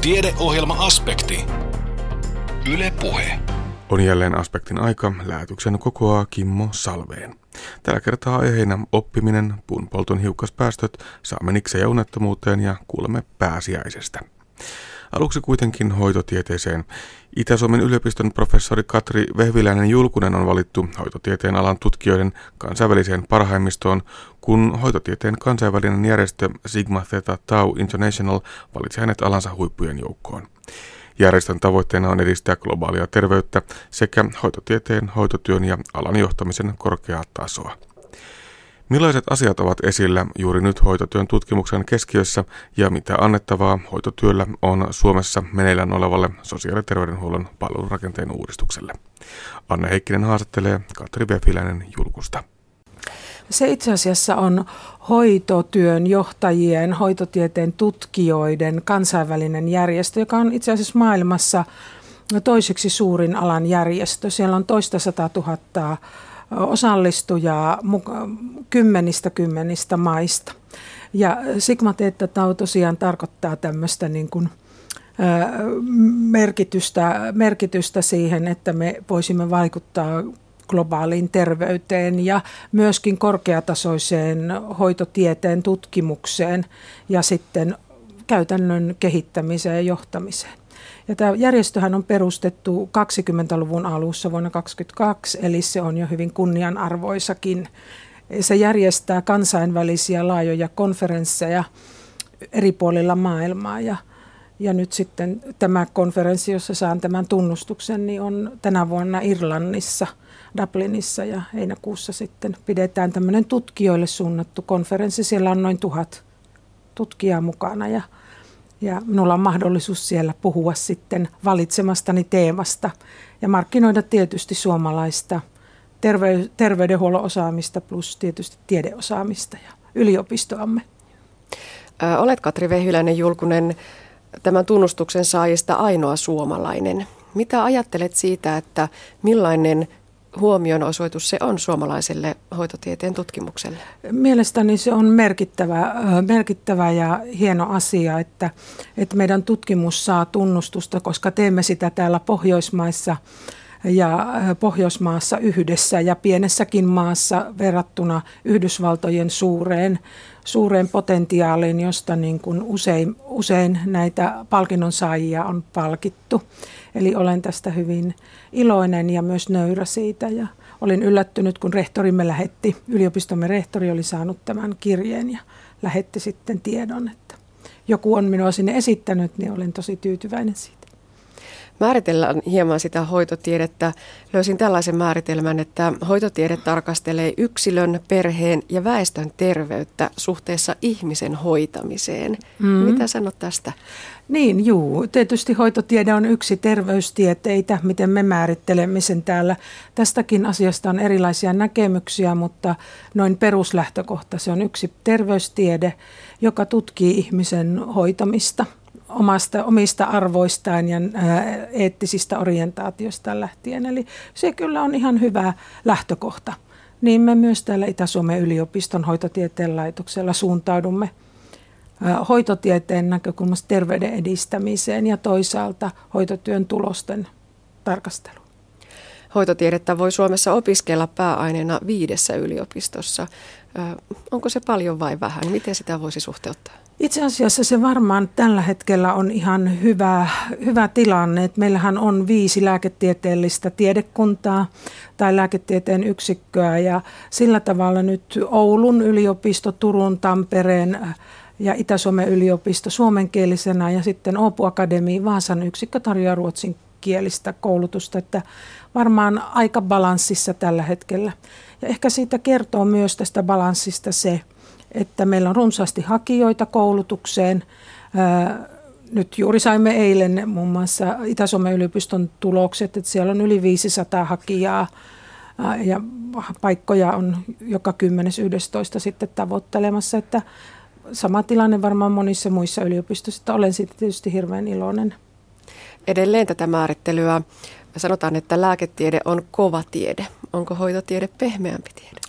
Tiedeohjelma-aspekti. Yle Puhe. On jälleen aspektin aika. Lähetyksen kokoaa Kimmo Salveen. Tällä kertaa aiheena oppiminen, puunpolton hiukkaspäästöt, saamme niksejä unettomuuteen ja kuulemme pääsiäisestä. Aluksi kuitenkin hoitotieteeseen. Itä-Suomen yliopiston professori Katri Vehviläinen Julkunen on valittu hoitotieteen alan tutkijoiden kansainväliseen parhaimmistoon, kun hoitotieteen kansainvälinen järjestö Sigma Theta Tau International valitsi hänet alansa huippujen joukkoon. Järjestön tavoitteena on edistää globaalia terveyttä sekä hoitotieteen, hoitotyön ja alan johtamisen korkeaa tasoa. Millaiset asiat ovat esillä juuri nyt hoitotyön tutkimuksen keskiössä ja mitä annettavaa hoitotyöllä on Suomessa meneillään olevalle sosiaali- ja terveydenhuollon palvelurakenteen uudistukselle? Anne Heikkinen haastattelee Katri Vefiläinen julkusta. Se itse asiassa on hoitotyön johtajien, hoitotieteen tutkijoiden kansainvälinen järjestö, joka on itse asiassa maailmassa toiseksi suurin alan järjestö. Siellä on toista sata tuhatta osallistujaa kymmenistä kymmenistä maista. Ja Sigma Theta Tau tosiaan tarkoittaa tämmöistä niin kuin, merkitystä, merkitystä siihen, että me voisimme vaikuttaa globaaliin terveyteen ja myöskin korkeatasoiseen hoitotieteen tutkimukseen ja sitten käytännön kehittämiseen ja johtamiseen. Ja tämä järjestöhän on perustettu 20-luvun alussa vuonna 2022, eli se on jo hyvin kunnianarvoisakin. Se järjestää kansainvälisiä laajoja konferensseja eri puolilla maailmaa ja, ja nyt sitten tämä konferenssi, jossa saan tämän tunnustuksen, niin on tänä vuonna Irlannissa, Dublinissa ja heinäkuussa sitten pidetään tämmöinen tutkijoille suunnattu konferenssi. Siellä on noin tuhat tutkijaa mukana ja ja minulla on mahdollisuus siellä puhua sitten valitsemastani teemasta ja markkinoida tietysti suomalaista terve- terveydenhuollon osaamista plus tietysti tiedeosaamista ja yliopistoamme. Olet Katri Vehyläinen Julkunen tämän tunnustuksen saajista ainoa suomalainen. Mitä ajattelet siitä, että millainen huomionosoitus se on suomalaiselle hoitotieteen tutkimukselle? Mielestäni se on merkittävä, merkittävä ja hieno asia, että, että meidän tutkimus saa tunnustusta, koska teemme sitä täällä Pohjoismaissa ja Pohjoismaassa yhdessä ja pienessäkin maassa verrattuna Yhdysvaltojen suureen, suureen potentiaaliin, josta niin kuin usein, usein näitä palkinnonsaajia on palkittu. Eli olen tästä hyvin iloinen ja myös nöyrä siitä ja olin yllättynyt, kun rehtorimme lähetti, yliopistomme rehtori oli saanut tämän kirjeen ja lähetti sitten tiedon, että joku on minua sinne esittänyt, niin olen tosi tyytyväinen siitä määritellään hieman sitä hoitotiedettä. Löysin tällaisen määritelmän, että hoitotiede tarkastelee yksilön, perheen ja väestön terveyttä suhteessa ihmisen hoitamiseen. Mm. Mitä sanot tästä? Niin, juu. Tietysti hoitotiede on yksi terveystieteitä, miten me määrittelemme sen täällä. Tästäkin asiasta on erilaisia näkemyksiä, mutta noin peruslähtökohta se on yksi terveystiede, joka tutkii ihmisen hoitamista – omasta, omista arvoistaan ja eettisistä orientaatioista lähtien. Eli se kyllä on ihan hyvä lähtökohta. Niin me myös täällä Itä-Suomen yliopiston hoitotieteen laitoksella suuntaudumme hoitotieteen näkökulmasta terveyden edistämiseen ja toisaalta hoitotyön tulosten tarkasteluun. Hoitotiedettä voi Suomessa opiskella pääaineena viidessä yliopistossa. Onko se paljon vai vähän? Miten sitä voisi suhteuttaa? Itse asiassa se varmaan tällä hetkellä on ihan hyvä, hyvä tilanne. Että meillähän on viisi lääketieteellistä tiedekuntaa tai lääketieteen yksikköä ja sillä tavalla nyt Oulun yliopisto, Turun, Tampereen ja Itä-Suomen yliopisto suomenkielisenä ja sitten Oopu Akademi Vaasan yksikkö tarjoaa ruotsinkielistä koulutusta, että varmaan aika balanssissa tällä hetkellä. Ja ehkä siitä kertoo myös tästä balanssista se, että meillä on runsaasti hakijoita koulutukseen. Nyt juuri saimme eilen muun muassa Itä-Suomen yliopiston tulokset, että siellä on yli 500 hakijaa ja paikkoja on joka 10.11. sitten tavoittelemassa, että sama tilanne varmaan monissa muissa yliopistoissa. Olen siitä tietysti hirveän iloinen. Edelleen tätä määrittelyä sanotaan, että lääketiede on kova tiede. Onko hoitotiede pehmeämpi tiede?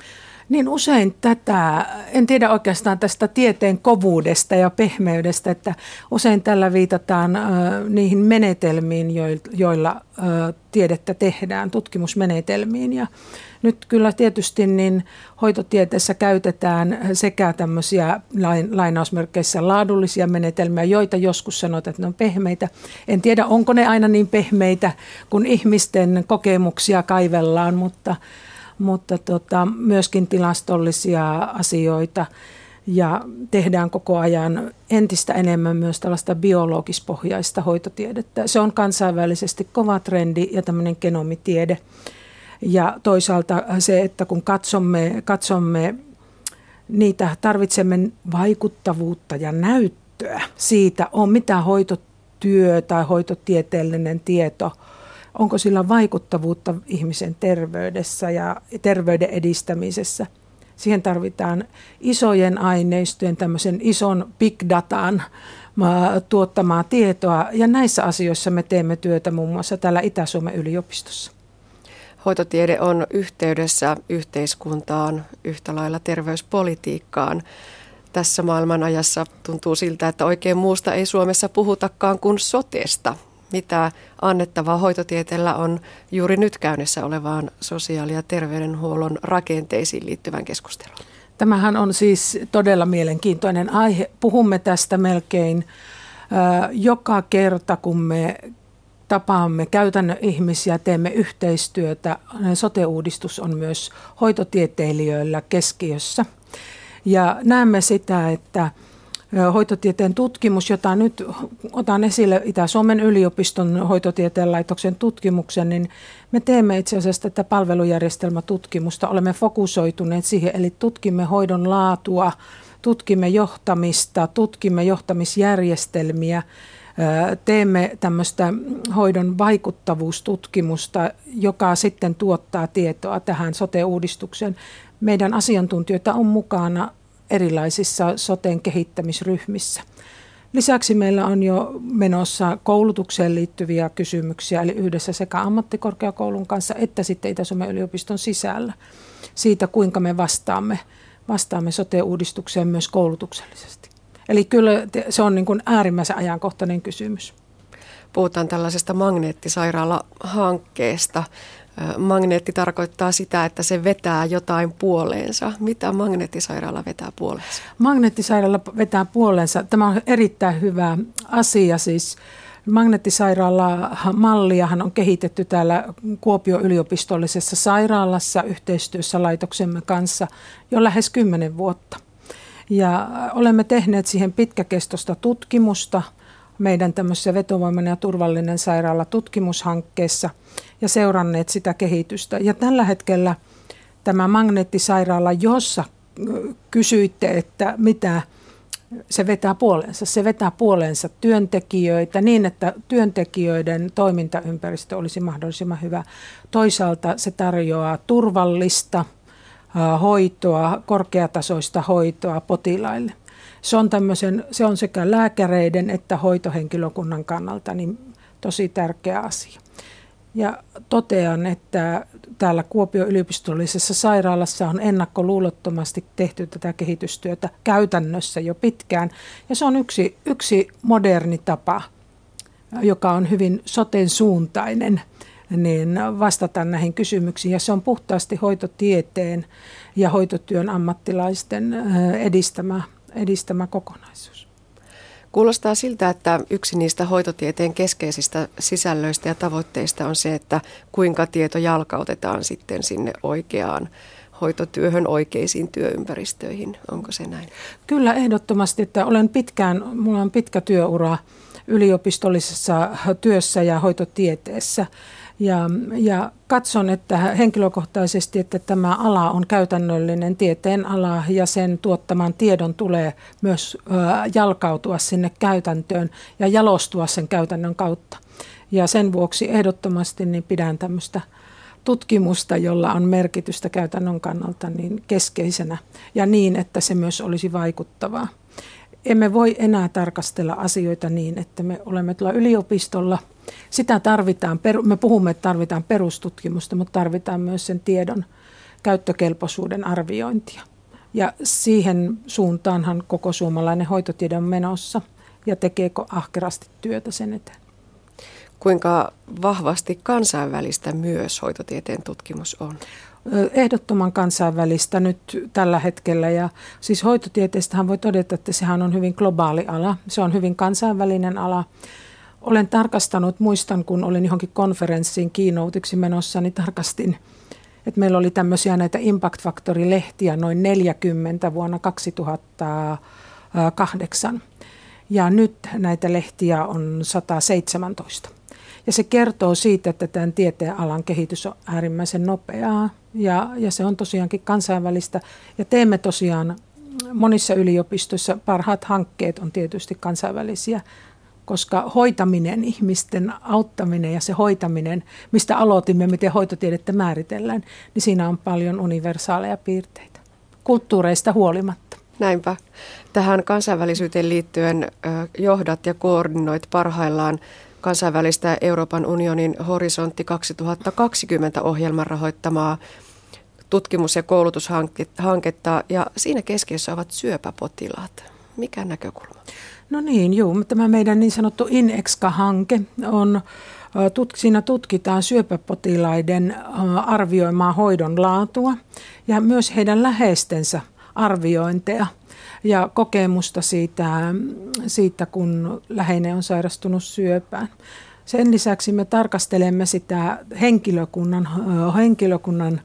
Niin usein tätä, en tiedä oikeastaan tästä tieteen kovuudesta ja pehmeydestä, että usein tällä viitataan ö, niihin menetelmiin, joilla ö, tiedettä tehdään, tutkimusmenetelmiin. Ja nyt kyllä tietysti niin hoitotieteessä käytetään sekä tämmöisiä lain, lainausmerkeissä laadullisia menetelmiä, joita joskus sanotaan, että ne on pehmeitä. En tiedä, onko ne aina niin pehmeitä, kun ihmisten kokemuksia kaivellaan, mutta – mutta tota, myöskin tilastollisia asioita ja tehdään koko ajan entistä enemmän myös tällaista biologispohjaista hoitotiedettä. Se on kansainvälisesti kova trendi ja tämmöinen genomitiede. Ja toisaalta se, että kun katsomme, katsomme niitä, tarvitsemme vaikuttavuutta ja näyttöä siitä, on mitä hoitotyö tai hoitotieteellinen tieto – onko sillä vaikuttavuutta ihmisen terveydessä ja terveyden edistämisessä. Siihen tarvitaan isojen aineistojen, tämmöisen ison big datan tuottamaa tietoa. Ja näissä asioissa me teemme työtä muun muassa täällä Itä-Suomen yliopistossa. Hoitotiede on yhteydessä yhteiskuntaan, yhtä lailla terveyspolitiikkaan. Tässä maailmanajassa tuntuu siltä, että oikein muusta ei Suomessa puhutakaan kuin sotesta mitä annettavaa hoitotieteellä on juuri nyt käynnissä olevaan sosiaali- ja terveydenhuollon rakenteisiin liittyvän keskusteluun? Tämähän on siis todella mielenkiintoinen aihe. Puhumme tästä melkein joka kerta, kun me tapaamme käytännön ihmisiä, teemme yhteistyötä. Sote-uudistus on myös hoitotieteilijöillä keskiössä. Ja näemme sitä, että hoitotieteen tutkimus, jota nyt otan esille Itä-Suomen yliopiston hoitotieteen laitoksen tutkimuksen, niin me teemme itse asiassa tätä palvelujärjestelmätutkimusta. Olemme fokusoituneet siihen, eli tutkimme hoidon laatua, tutkimme johtamista, tutkimme johtamisjärjestelmiä, teemme tämmöistä hoidon vaikuttavuustutkimusta, joka sitten tuottaa tietoa tähän sote-uudistukseen. Meidän asiantuntijoita on mukana erilaisissa soten kehittämisryhmissä. Lisäksi meillä on jo menossa koulutukseen liittyviä kysymyksiä, eli yhdessä sekä ammattikorkeakoulun kanssa että sitten Itä-Suomen yliopiston sisällä siitä, kuinka me vastaamme, vastaamme sote-uudistukseen myös koulutuksellisesti. Eli kyllä se on niin kuin äärimmäisen ajankohtainen kysymys. Puhutaan tällaisesta magneettisairaala-hankkeesta. Magneetti tarkoittaa sitä, että se vetää jotain puoleensa. Mitä magneettisairaala vetää puoleensa? Magneettisairaala vetää puoleensa. Tämä on erittäin hyvä asia. Siis Magneettisairaala-malliahan on kehitetty täällä Kuopio yliopistollisessa sairaalassa yhteistyössä laitoksemme kanssa jo lähes kymmenen vuotta. Ja olemme tehneet siihen pitkäkestoista tutkimusta meidän tämmöisessä vetovoimainen ja turvallinen sairaala tutkimushankkeessa – ja seuranneet sitä kehitystä. Ja tällä hetkellä tämä magneettisairaala, jossa kysyitte, että mitä se vetää puolensa. Se vetää puolensa työntekijöitä niin, että työntekijöiden toimintaympäristö olisi mahdollisimman hyvä. Toisaalta se tarjoaa turvallista hoitoa, korkeatasoista hoitoa potilaille. Se on, se on sekä lääkäreiden että hoitohenkilökunnan kannalta niin tosi tärkeä asia. Ja totean, että täällä Kuopion yliopistollisessa sairaalassa on ennakkoluulottomasti tehty tätä kehitystyötä käytännössä jo pitkään. Ja se on yksi, yksi moderni tapa, joka on hyvin soten suuntainen, niin vastata näihin kysymyksiin. Ja se on puhtaasti hoitotieteen ja hoitotyön ammattilaisten edistämä, edistämä kokonaisuus. Kuulostaa siltä, että yksi niistä hoitotieteen keskeisistä sisällöistä ja tavoitteista on se, että kuinka tieto jalkautetaan sitten sinne oikeaan hoitotyöhön oikeisiin työympäristöihin. Onko se näin? Kyllä ehdottomasti, että olen pitkään, mulla on pitkä työura yliopistollisessa työssä ja hoitotieteessä. Ja, ja katson että henkilökohtaisesti, että tämä ala on käytännöllinen tieteen ala ja sen tuottaman tiedon tulee myös jalkautua sinne käytäntöön ja jalostua sen käytännön kautta. Ja sen vuoksi ehdottomasti niin pidän tämmöistä tutkimusta, jolla on merkitystä käytännön kannalta niin keskeisenä ja niin, että se myös olisi vaikuttavaa. Emme voi enää tarkastella asioita niin, että me olemme tuolla yliopistolla – sitä tarvitaan, me puhumme, että tarvitaan perustutkimusta, mutta tarvitaan myös sen tiedon, käyttökelpoisuuden arviointia. Ja siihen suuntaanhan koko suomalainen hoitotiede on menossa ja tekeekö ahkerasti työtä sen eteen. Kuinka vahvasti kansainvälistä myös hoitotieteen tutkimus on? Ehdottoman kansainvälistä nyt tällä hetkellä ja siis hoitotieteestähän voi todeta, että sehän on hyvin globaali ala. Se on hyvin kansainvälinen ala. Olen tarkastanut, muistan kun olin johonkin konferenssiin kiinoutiksi menossa, niin tarkastin, että meillä oli tämmöisiä näitä Impact Factory-lehtiä noin 40 vuonna 2008. Ja nyt näitä lehtiä on 117. Ja se kertoo siitä, että tämän tieteen alan kehitys on äärimmäisen nopeaa ja, ja se on tosiaankin kansainvälistä. Ja teemme tosiaan monissa yliopistoissa parhaat hankkeet on tietysti kansainvälisiä, koska hoitaminen, ihmisten auttaminen ja se hoitaminen, mistä aloitimme, miten hoitotiedettä määritellään, niin siinä on paljon universaaleja piirteitä, kulttuureista huolimatta. Näinpä. Tähän kansainvälisyyteen liittyen johdat ja koordinoit parhaillaan kansainvälistä Euroopan unionin Horisontti 2020 ohjelman rahoittamaa tutkimus- ja koulutushanketta ja siinä keskiössä ovat syöpäpotilaat. Mikä näkökulma? No niin, juu. Tämä meidän niin sanottu INEXCA-hanke on, siinä tutkitaan syöpäpotilaiden arvioimaa hoidon laatua ja myös heidän läheistensä arviointeja ja kokemusta siitä, siitä, kun läheinen on sairastunut syöpään. Sen lisäksi me tarkastelemme sitä henkilökunnan, henkilökunnan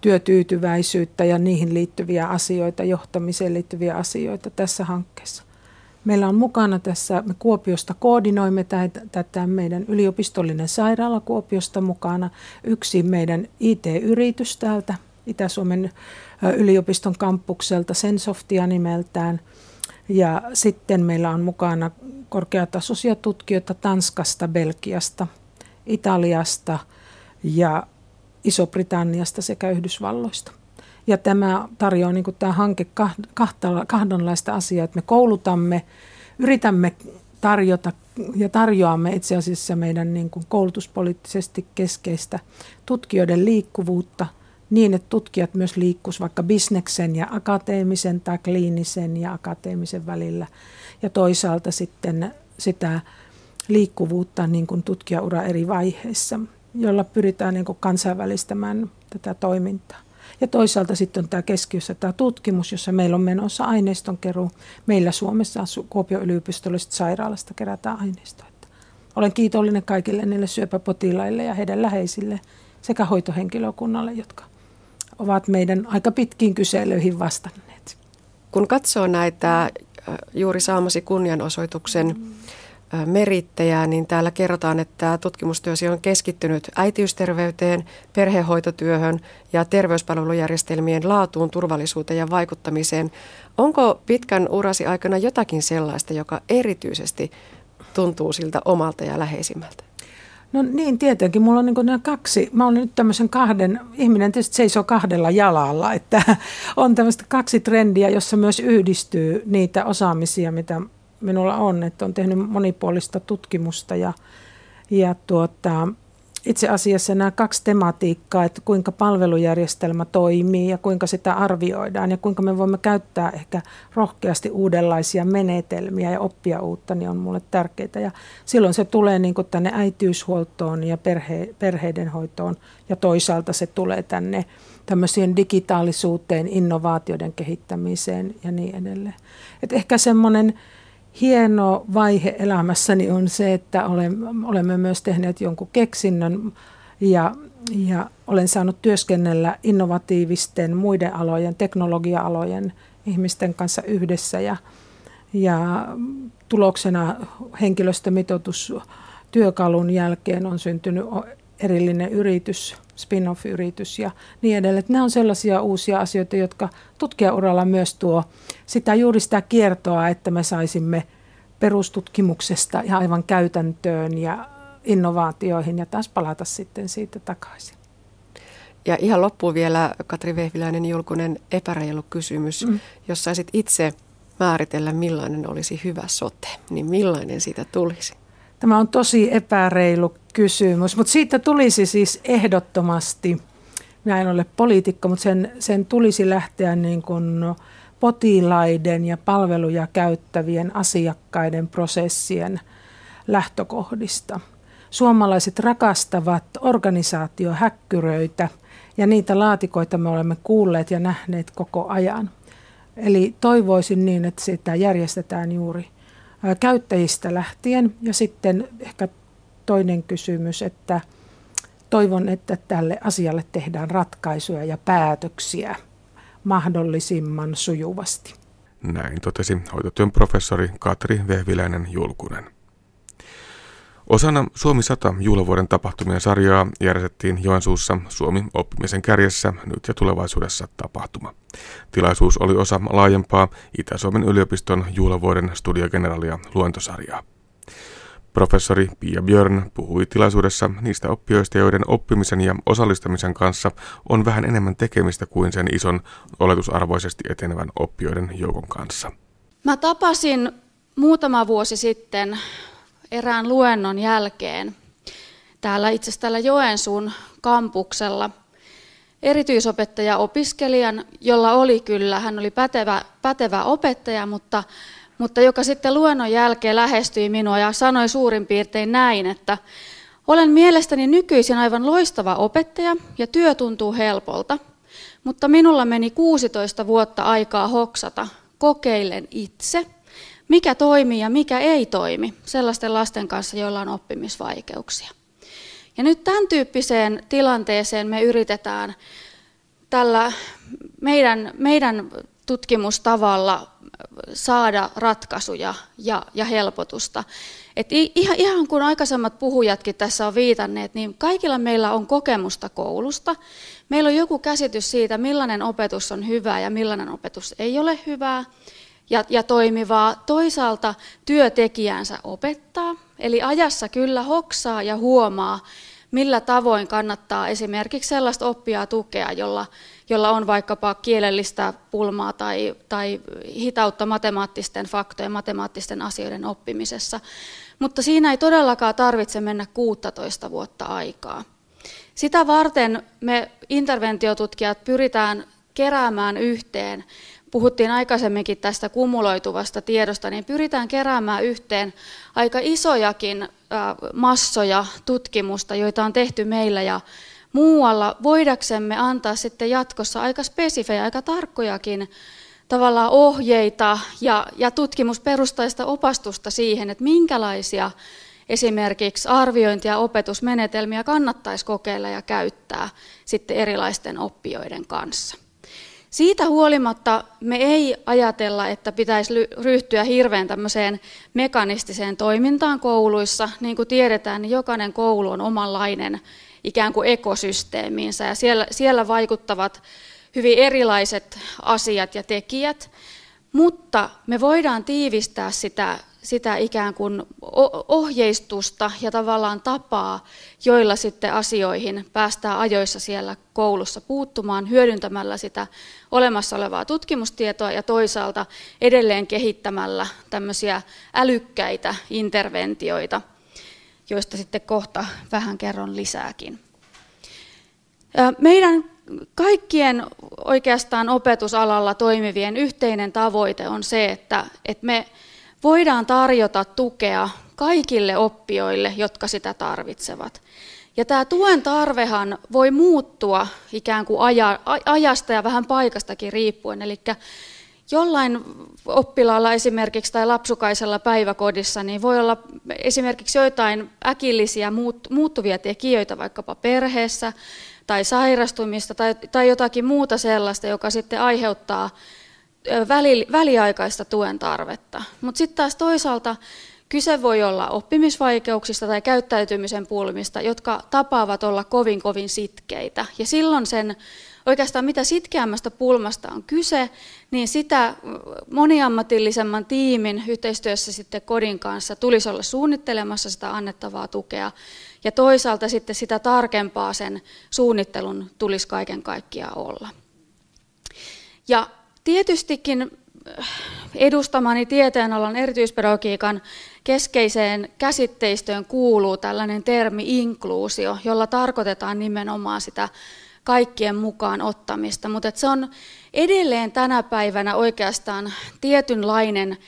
työtyytyväisyyttä ja niihin liittyviä asioita, johtamiseen liittyviä asioita tässä hankkeessa. Meillä on mukana tässä, me Kuopiosta koordinoimme tätä meidän yliopistollinen sairaala Kuopiosta mukana, yksi meidän IT-yritys täältä Itä-Suomen yliopiston kampukselta, Sensoftia nimeltään. Ja sitten meillä on mukana korkeatasoisia tutkijoita Tanskasta, Belgiasta, Italiasta ja Iso-Britanniasta sekä Yhdysvalloista. Ja tämä tarjoaa niin tämä hanke kahdenlaista asiaa, että me koulutamme, yritämme tarjota ja tarjoamme itse asiassa meidän niin kuin koulutuspoliittisesti keskeistä tutkijoiden liikkuvuutta niin, että tutkijat myös liikkuisivat vaikka bisneksen ja akateemisen tai kliinisen ja akateemisen välillä. Ja toisaalta sitten sitä liikkuvuutta niin kuin tutkijaura eri vaiheissa, jolla pyritään niin kuin kansainvälistämään tätä toimintaa. Ja toisaalta sitten on tämä keskiössä tämä tutkimus, jossa meillä on menossa aineistonkeruu. Meillä Suomessa Kuopion yliopistollisesta sairaalasta kerätään aineistoa. Olen kiitollinen kaikille niille syöpäpotilaille ja heidän läheisille sekä hoitohenkilökunnalle, jotka ovat meidän aika pitkiin kyselyihin vastanneet. Kun katsoo näitä juuri saamasi kunnianosoituksen merittäjää, niin täällä kerrotaan, että tutkimustyösi on keskittynyt äitiysterveyteen, perhehoitotyöhön ja terveyspalvelujärjestelmien laatuun, turvallisuuteen ja vaikuttamiseen. Onko pitkän urasi aikana jotakin sellaista, joka erityisesti tuntuu siltä omalta ja läheisimmältä? No niin, tietenkin. Mulla on niin nämä kaksi, mä olen nyt tämmöisen kahden, ihminen tietysti seisoo kahdella jalalla, että on tämmöistä kaksi trendiä, jossa myös yhdistyy niitä osaamisia, mitä minulla on, että on tehnyt monipuolista tutkimusta ja, ja tuota, itse asiassa nämä kaksi tematiikkaa, että kuinka palvelujärjestelmä toimii ja kuinka sitä arvioidaan ja kuinka me voimme käyttää ehkä rohkeasti uudenlaisia menetelmiä ja oppia uutta, niin on mulle tärkeää. Ja silloin se tulee niin kuin tänne äitiyshuoltoon ja perhe, perheiden hoitoon ja toisaalta se tulee tänne tämmöiseen digitaalisuuteen, innovaatioiden kehittämiseen ja niin edelleen. Et ehkä semmoinen hieno vaihe elämässäni on se, että olemme myös tehneet jonkun keksinnön ja, ja olen saanut työskennellä innovatiivisten muiden alojen, teknologia-alojen ihmisten kanssa yhdessä ja, ja tuloksena henkilöstömitoitus työkalun jälkeen on syntynyt erillinen yritys, spin-off-yritys ja niin edelleen. Nämä on sellaisia uusia asioita, jotka tutkijauralla myös tuo sitä juuri sitä kiertoa, että me saisimme perustutkimuksesta ja aivan käytäntöön ja innovaatioihin ja taas palata sitten siitä takaisin. Ja ihan loppuun vielä Katri Vehviläinen julkunen epäreilu kysymys. Mm. Jos saisit itse määritellä, millainen olisi hyvä sote, niin millainen siitä tulisi? Tämä on tosi epäreilu kysymys, mutta siitä tulisi siis ehdottomasti minä en ole poliitikko, mutta sen, sen tulisi lähteä niin kuin potilaiden ja palveluja käyttävien asiakkaiden prosessien lähtökohdista. Suomalaiset rakastavat organisaatiohäkkyröitä ja niitä laatikoita me olemme kuulleet ja nähneet koko ajan. Eli toivoisin niin, että sitä järjestetään juuri käyttäjistä lähtien. Ja sitten ehkä toinen kysymys, että toivon, että tälle asialle tehdään ratkaisuja ja päätöksiä mahdollisimman sujuvasti. Näin totesi hoitotyön professori Katri Vehviläinen Julkunen. Osana Suomi 100 juhlavuoden tapahtumien sarjaa järjestettiin Joensuussa Suomi oppimisen kärjessä nyt ja tulevaisuudessa tapahtuma. Tilaisuus oli osa laajempaa Itä-Suomen yliopiston juhlavuoden studiogeneralia luentosarjaa. Professori Pia Björn puhui tilaisuudessa niistä oppijoista, joiden oppimisen ja osallistamisen kanssa on vähän enemmän tekemistä kuin sen ison oletusarvoisesti etenevän oppijoiden joukon kanssa. Mä tapasin muutama vuosi sitten erään luennon jälkeen täällä itse asiassa täällä Joensuun kampuksella. Erityisopettaja opiskelijan, jolla oli kyllä, hän oli pätevä, pätevä opettaja, mutta, mutta joka sitten luennon jälkeen lähestyi minua ja sanoi suurin piirtein näin, että olen mielestäni nykyisin aivan loistava opettaja ja työ tuntuu helpolta, mutta minulla meni 16 vuotta aikaa hoksata, kokeilen itse – mikä toimii ja mikä ei toimi sellaisten lasten kanssa, joilla on oppimisvaikeuksia. Ja nyt tämän tyyppiseen tilanteeseen me yritetään tällä meidän, meidän tutkimustavalla saada ratkaisuja ja, ja helpotusta. Et ihan, ihan kun aikaisemmat puhujatkin tässä on viitanneet, niin kaikilla meillä on kokemusta koulusta. Meillä on joku käsitys siitä, millainen opetus on hyvää ja millainen opetus ei ole hyvää ja, ja toimivaa. Toisaalta työtekijänsä opettaa, eli ajassa kyllä hoksaa ja huomaa, millä tavoin kannattaa esimerkiksi sellaista oppia tukea, jolla, jolla on vaikkapa kielellistä pulmaa tai, tai hitautta matemaattisten faktojen, matemaattisten asioiden oppimisessa. Mutta siinä ei todellakaan tarvitse mennä 16 vuotta aikaa. Sitä varten me interventiotutkijat pyritään keräämään yhteen puhuttiin aikaisemminkin tästä kumuloituvasta tiedosta, niin pyritään keräämään yhteen aika isojakin massoja tutkimusta, joita on tehty meillä ja muualla, voidaksemme antaa sitten jatkossa aika spesifejä, aika tarkkojakin tavallaan ohjeita ja, ja tutkimusperustaista opastusta siihen, että minkälaisia esimerkiksi arviointi- ja opetusmenetelmiä kannattaisi kokeilla ja käyttää sitten erilaisten oppijoiden kanssa. Siitä huolimatta me ei ajatella, että pitäisi ryhtyä hirveän tämmöiseen mekanistiseen toimintaan kouluissa. Niin kuin tiedetään, niin jokainen koulu on omanlainen ikään kuin ekosysteemiinsä ja siellä, siellä vaikuttavat hyvin erilaiset asiat ja tekijät. Mutta me voidaan tiivistää sitä sitä ikään kuin ohjeistusta ja tavallaan tapaa, joilla sitten asioihin päästään ajoissa siellä koulussa puuttumaan hyödyntämällä sitä olemassa olevaa tutkimustietoa ja toisaalta edelleen kehittämällä tämmöisiä älykkäitä interventioita, joista sitten kohta vähän kerron lisääkin. Meidän kaikkien oikeastaan opetusalalla toimivien yhteinen tavoite on se, että, että me voidaan tarjota tukea kaikille oppijoille, jotka sitä tarvitsevat. Ja tämä tuen tarvehan voi muuttua ikään kuin aja, ajasta ja vähän paikastakin riippuen. Eli jollain oppilaalla esimerkiksi tai lapsukaisella päiväkodissa niin voi olla esimerkiksi joitain äkillisiä muuttuvia tekijöitä vaikkapa perheessä tai sairastumista tai, tai jotakin muuta sellaista, joka sitten aiheuttaa väli, väliaikaista tuen tarvetta. Mutta sitten taas toisaalta kyse voi olla oppimisvaikeuksista tai käyttäytymisen pulmista, jotka tapaavat olla kovin kovin sitkeitä. Ja silloin sen oikeastaan mitä sitkeämmästä pulmasta on kyse, niin sitä moniammatillisemman tiimin yhteistyössä sitten kodin kanssa tulisi olla suunnittelemassa sitä annettavaa tukea. Ja toisaalta sitten sitä tarkempaa sen suunnittelun tulisi kaiken kaikkiaan olla. Ja Tietystikin äh, edustamani tieteenalan erityispedagogiikan keskeiseen käsitteistöön kuuluu tällainen termi inkluusio, jolla tarkoitetaan nimenomaan sitä kaikkien mukaan ottamista, mutta se on edelleen tänä päivänä oikeastaan tietynlainen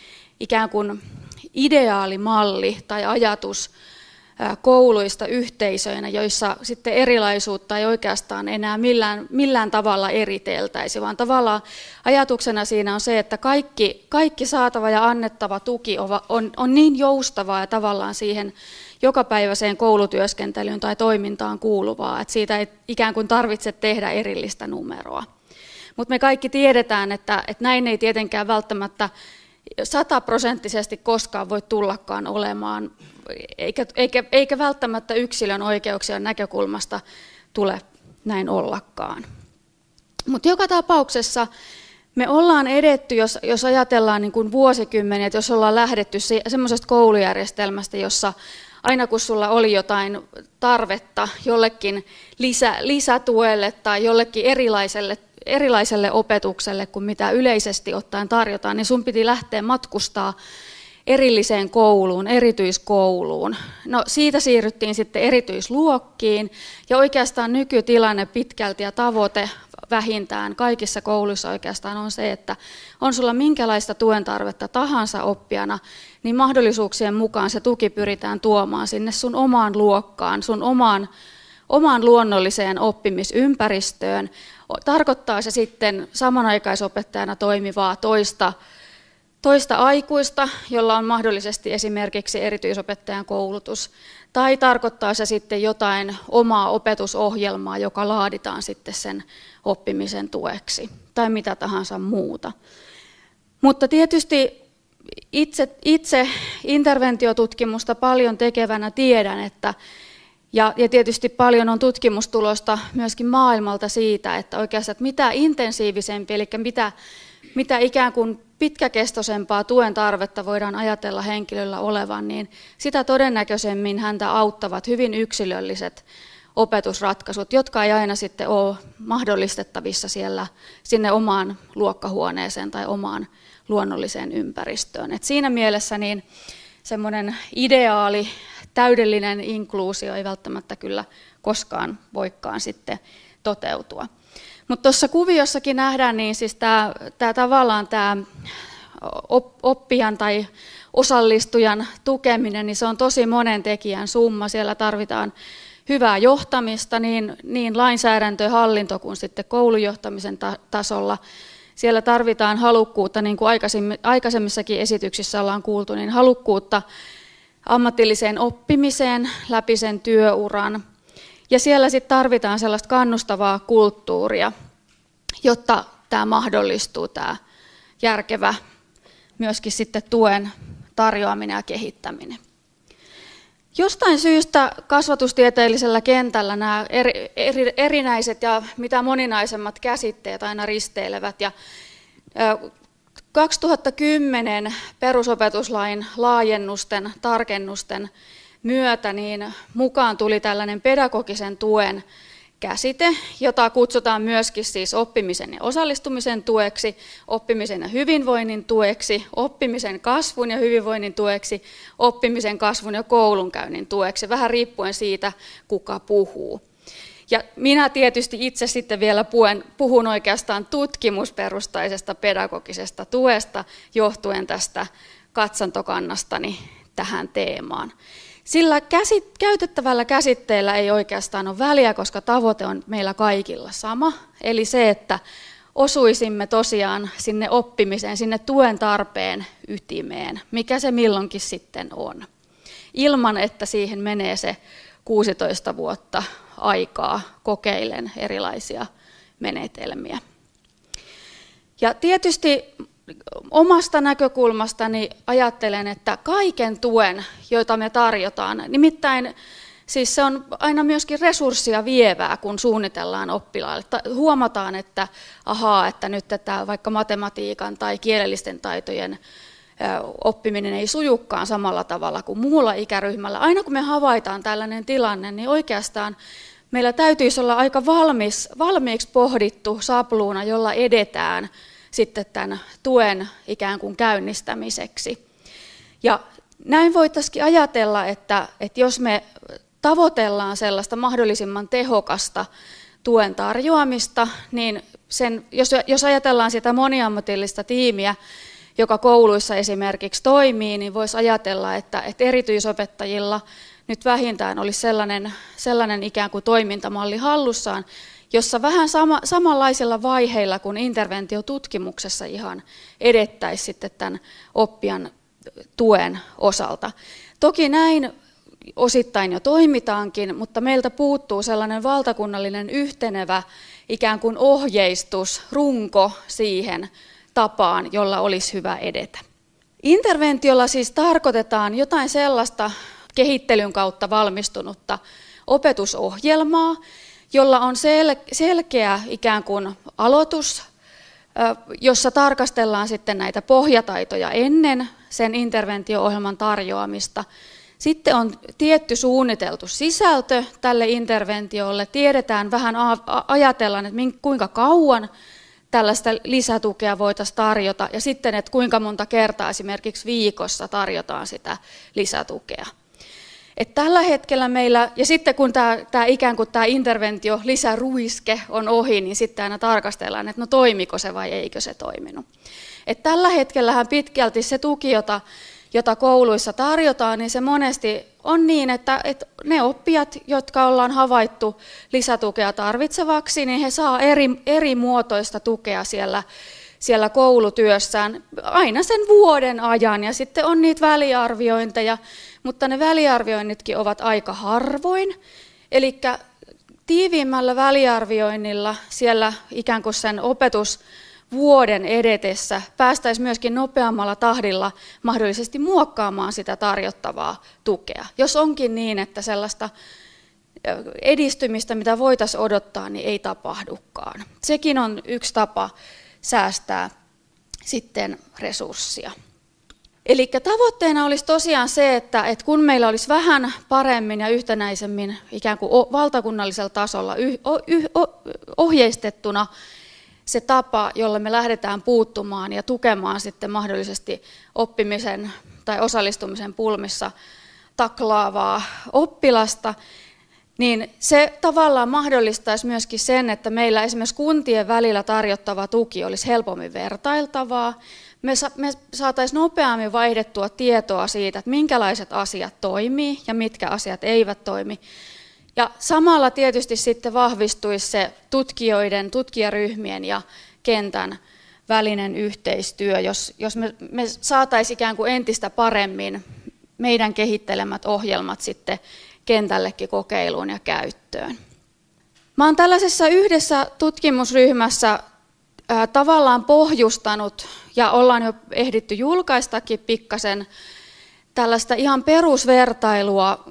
ikään kuin ideaalimalli tai ajatus kouluista yhteisöinä, joissa sitten erilaisuutta ei oikeastaan enää millään, millään tavalla eriteltäisi, vaan tavallaan ajatuksena siinä on se, että kaikki, kaikki saatava ja annettava tuki on, on, on niin joustavaa ja tavallaan siihen jokapäiväiseen koulutyöskentelyyn tai toimintaan kuuluvaa, että siitä ei ikään kuin tarvitse tehdä erillistä numeroa. Mutta me kaikki tiedetään, että, että näin ei tietenkään välttämättä sataprosenttisesti koskaan voi tullakaan olemaan, eikä, eikä, eikä välttämättä yksilön oikeuksien näkökulmasta tule näin ollakaan. Mutta joka tapauksessa me ollaan edetty, jos, jos ajatellaan niin kuin vuosikymmeniä, että jos ollaan lähdetty semmoisesta koulujärjestelmästä, jossa aina kun sulla oli jotain tarvetta jollekin lisä, lisätuelle tai jollekin erilaiselle erilaiselle opetukselle kuin mitä yleisesti ottaen tarjotaan, niin sun piti lähteä matkustaa erilliseen kouluun, erityiskouluun. No siitä siirryttiin sitten erityisluokkiin ja oikeastaan nykytilanne pitkälti ja tavoite vähintään kaikissa kouluissa oikeastaan on se, että on sulla minkälaista tuen tarvetta tahansa oppijana, niin mahdollisuuksien mukaan se tuki pyritään tuomaan sinne sun omaan luokkaan, sun omaan, omaan luonnolliseen oppimisympäristöön, tarkoittaa se sitten samanaikaisopettajana toimivaa toista, toista aikuista, jolla on mahdollisesti esimerkiksi erityisopettajan koulutus, tai tarkoittaa se sitten jotain omaa opetusohjelmaa, joka laaditaan sitten sen oppimisen tueksi, tai mitä tahansa muuta. Mutta tietysti itse, itse interventiotutkimusta paljon tekevänä tiedän, että ja, ja tietysti paljon on tutkimustulosta myöskin maailmalta siitä, että oikeastaan että mitä intensiivisempi, eli mitä, mitä ikään kuin pitkäkestoisempaa tuen tarvetta voidaan ajatella henkilöllä olevan, niin sitä todennäköisemmin häntä auttavat hyvin yksilölliset opetusratkaisut, jotka ei aina sitten ole mahdollistettavissa siellä sinne omaan luokkahuoneeseen tai omaan luonnolliseen ympäristöön. Et siinä mielessä niin semmoinen ideaali täydellinen inkluusio ei välttämättä kyllä koskaan voikaan sitten toteutua. Mutta tuossa kuviossakin nähdään, niin siis tämä, tavallaan tämä oppijan tai osallistujan tukeminen, niin se on tosi monen tekijän summa. Siellä tarvitaan hyvää johtamista niin, niin lainsäädäntö, hallinto kuin sitten koulujohtamisen ta- tasolla. Siellä tarvitaan halukkuutta, niin kuin aikaisemmissakin esityksissä ollaan kuultu, niin halukkuutta ammatilliseen oppimiseen läpi sen työuran. Ja siellä sitten tarvitaan sellaista kannustavaa kulttuuria, jotta tämä mahdollistuu, tämä järkevä myöskin sitten tuen tarjoaminen ja kehittäminen. Jostain syystä kasvatustieteellisellä kentällä nämä eri, eri, erinäiset ja mitä moninaisemmat käsitteet aina risteilevät. Ja 2010 perusopetuslain laajennusten, tarkennusten myötä niin mukaan tuli tällainen pedagogisen tuen käsite, jota kutsutaan myöskin siis oppimisen ja osallistumisen tueksi, oppimisen ja hyvinvoinnin tueksi, oppimisen kasvun ja hyvinvoinnin tueksi, oppimisen kasvun ja koulunkäynnin tueksi, vähän riippuen siitä, kuka puhuu. Ja minä tietysti itse sitten vielä puhun, puhun oikeastaan tutkimusperustaisesta pedagogisesta tuesta johtuen tästä katsantokannastani tähän teemaan. Sillä käsit, käytettävällä käsitteellä ei oikeastaan ole väliä, koska tavoite on meillä kaikilla sama. Eli se, että osuisimme tosiaan sinne oppimiseen, sinne tuen tarpeen ytimeen, mikä se milloinkin sitten on. Ilman, että siihen menee se 16 vuotta aikaa kokeilen erilaisia menetelmiä. Ja tietysti omasta näkökulmastani ajattelen, että kaiken tuen, joita me tarjotaan, nimittäin siis se on aina myöskin resurssia vievää, kun suunnitellaan oppilaalle. Huomataan, että ahaa, että nyt tätä vaikka matematiikan tai kielellisten taitojen oppiminen ei sujukkaan samalla tavalla kuin muulla ikäryhmällä. Aina kun me havaitaan tällainen tilanne, niin oikeastaan meillä täytyisi olla aika valmis, valmiiksi pohdittu sapluuna, jolla edetään sitten tämän tuen ikään kuin käynnistämiseksi. Ja näin voitaisiin ajatella, että, että jos me tavoitellaan sellaista mahdollisimman tehokasta tuen tarjoamista, niin sen, jos, jos ajatellaan sitä moniammatillista tiimiä, joka kouluissa esimerkiksi toimii, niin voisi ajatella, että, että erityisopettajilla nyt vähintään olisi sellainen, sellainen ikään kuin toimintamalli hallussaan, jossa vähän sama, samanlaisilla vaiheilla kuin interventiotutkimuksessa ihan edettäisiin sitten tämän oppijan tuen osalta. Toki näin osittain jo toimitaankin, mutta meiltä puuttuu sellainen valtakunnallinen yhtenevä ikään kuin ohjeistus, runko siihen tapaan, jolla olisi hyvä edetä. Interventiolla siis tarkoitetaan jotain sellaista kehittelyn kautta valmistunutta opetusohjelmaa, jolla on sel- selkeä ikään kuin aloitus, jossa tarkastellaan sitten näitä pohjataitoja ennen sen interventio-ohjelman tarjoamista. Sitten on tietty suunniteltu sisältö tälle interventiolle. Tiedetään vähän, ajatellaan, että kuinka kauan tällaista lisätukea voitaisiin tarjota ja sitten, että kuinka monta kertaa esimerkiksi viikossa tarjotaan sitä lisätukea. Et tällä hetkellä meillä, ja sitten kun tämä, tämä ikään kuin tämä interventio, lisäruiske on ohi, niin sitten aina tarkastellaan, että no toimiko se vai eikö se toiminut. Et tällä hetkellähän pitkälti se tuki, jota, jota kouluissa tarjotaan, niin se monesti on niin, että, että ne oppijat, jotka ollaan havaittu lisätukea tarvitsevaksi, niin he saa eri, eri muotoista tukea siellä, siellä koulutyössään aina sen vuoden ajan. Ja sitten on niitä väliarviointeja, mutta ne väliarvioinnitkin ovat aika harvoin. Eli tiiviimmällä väliarvioinnilla siellä ikään kuin sen opetus vuoden edetessä päästäisiin myöskin nopeammalla tahdilla mahdollisesti muokkaamaan sitä tarjottavaa tukea. Jos onkin niin, että sellaista edistymistä, mitä voitaisiin odottaa, niin ei tapahdukaan. Sekin on yksi tapa säästää sitten resurssia. Eli tavoitteena olisi tosiaan se, että, että kun meillä olisi vähän paremmin ja yhtenäisemmin ikään kuin valtakunnallisella tasolla ohjeistettuna se tapa, jolla me lähdetään puuttumaan ja tukemaan sitten mahdollisesti oppimisen tai osallistumisen pulmissa taklaavaa oppilasta, niin se tavallaan mahdollistaisi myöskin sen, että meillä esimerkiksi kuntien välillä tarjottava tuki olisi helpommin vertailtavaa. Me, sa- me saataisiin nopeammin vaihdettua tietoa siitä, että minkälaiset asiat toimii ja mitkä asiat eivät toimi. Ja samalla tietysti sitten vahvistuisi se tutkijoiden, tutkijaryhmien ja kentän välinen yhteistyö, jos, jos me, me saataisiin ikään kuin entistä paremmin meidän kehittelemät ohjelmat sitten kentällekin kokeiluun ja käyttöön. Mä olen tällaisessa yhdessä tutkimusryhmässä ää, tavallaan pohjustanut, ja ollaan jo ehditty julkaistakin pikkasen, tällaista ihan perusvertailua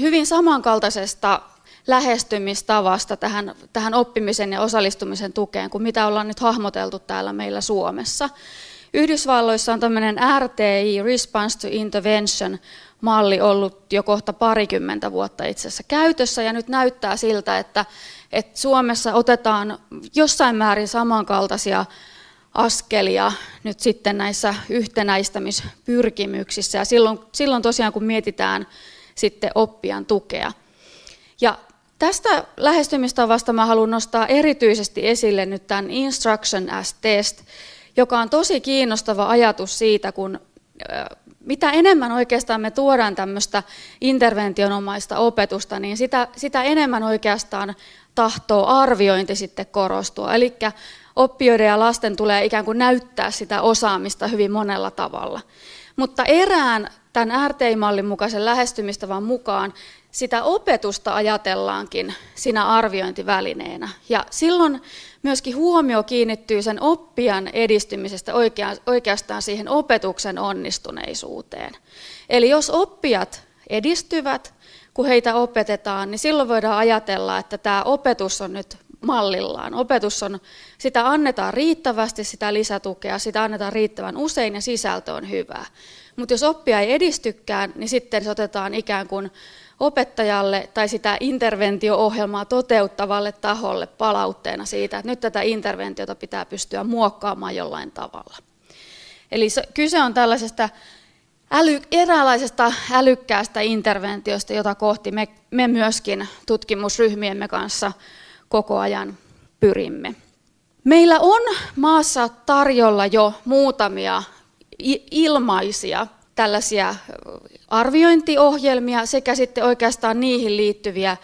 hyvin samankaltaisesta lähestymistavasta tähän, tähän oppimisen ja osallistumisen tukeen kuin mitä ollaan nyt hahmoteltu täällä meillä Suomessa. Yhdysvalloissa on tämmöinen RTI, Response to Intervention, malli ollut jo kohta parikymmentä vuotta itse asiassa käytössä ja nyt näyttää siltä, että, että Suomessa otetaan jossain määrin samankaltaisia askelia nyt sitten näissä yhtenäistämispyrkimyksissä ja silloin, silloin tosiaan kun mietitään sitten oppijan tukea. Ja tästä lähestymistavasta mä haluan nostaa erityisesti esille nyt tämän Instruction as Test, joka on tosi kiinnostava ajatus siitä, kun mitä enemmän oikeastaan me tuodaan tämmöistä interventionomaista opetusta, niin sitä, sitä enemmän oikeastaan tahtoo arviointi sitten korostua. Eli oppijoiden ja lasten tulee ikään kuin näyttää sitä osaamista hyvin monella tavalla. Mutta erään tämän RTI-mallin mukaisen lähestymistavan mukaan sitä opetusta ajatellaankin siinä arviointivälineenä. Ja silloin myöskin huomio kiinnittyy sen oppijan edistymisestä oikeastaan siihen opetuksen onnistuneisuuteen. Eli jos oppijat edistyvät, kun heitä opetetaan, niin silloin voidaan ajatella, että tämä opetus on nyt mallillaan. Opetus on, sitä annetaan riittävästi, sitä lisätukea, sitä annetaan riittävän usein ja sisältö on hyvää. Mutta jos oppija ei edistykään, niin sitten se otetaan ikään kuin opettajalle tai sitä interventio-ohjelmaa toteuttavalle taholle palautteena siitä, että nyt tätä interventiota pitää pystyä muokkaamaan jollain tavalla. Eli se, kyse on tällaisesta äly, eräänlaisesta älykkäästä interventiosta, jota kohti me, me myöskin tutkimusryhmiemme kanssa koko ajan pyrimme. Meillä on maassa tarjolla jo muutamia ilmaisia tällaisia arviointiohjelmia sekä sitten oikeastaan niihin liittyviä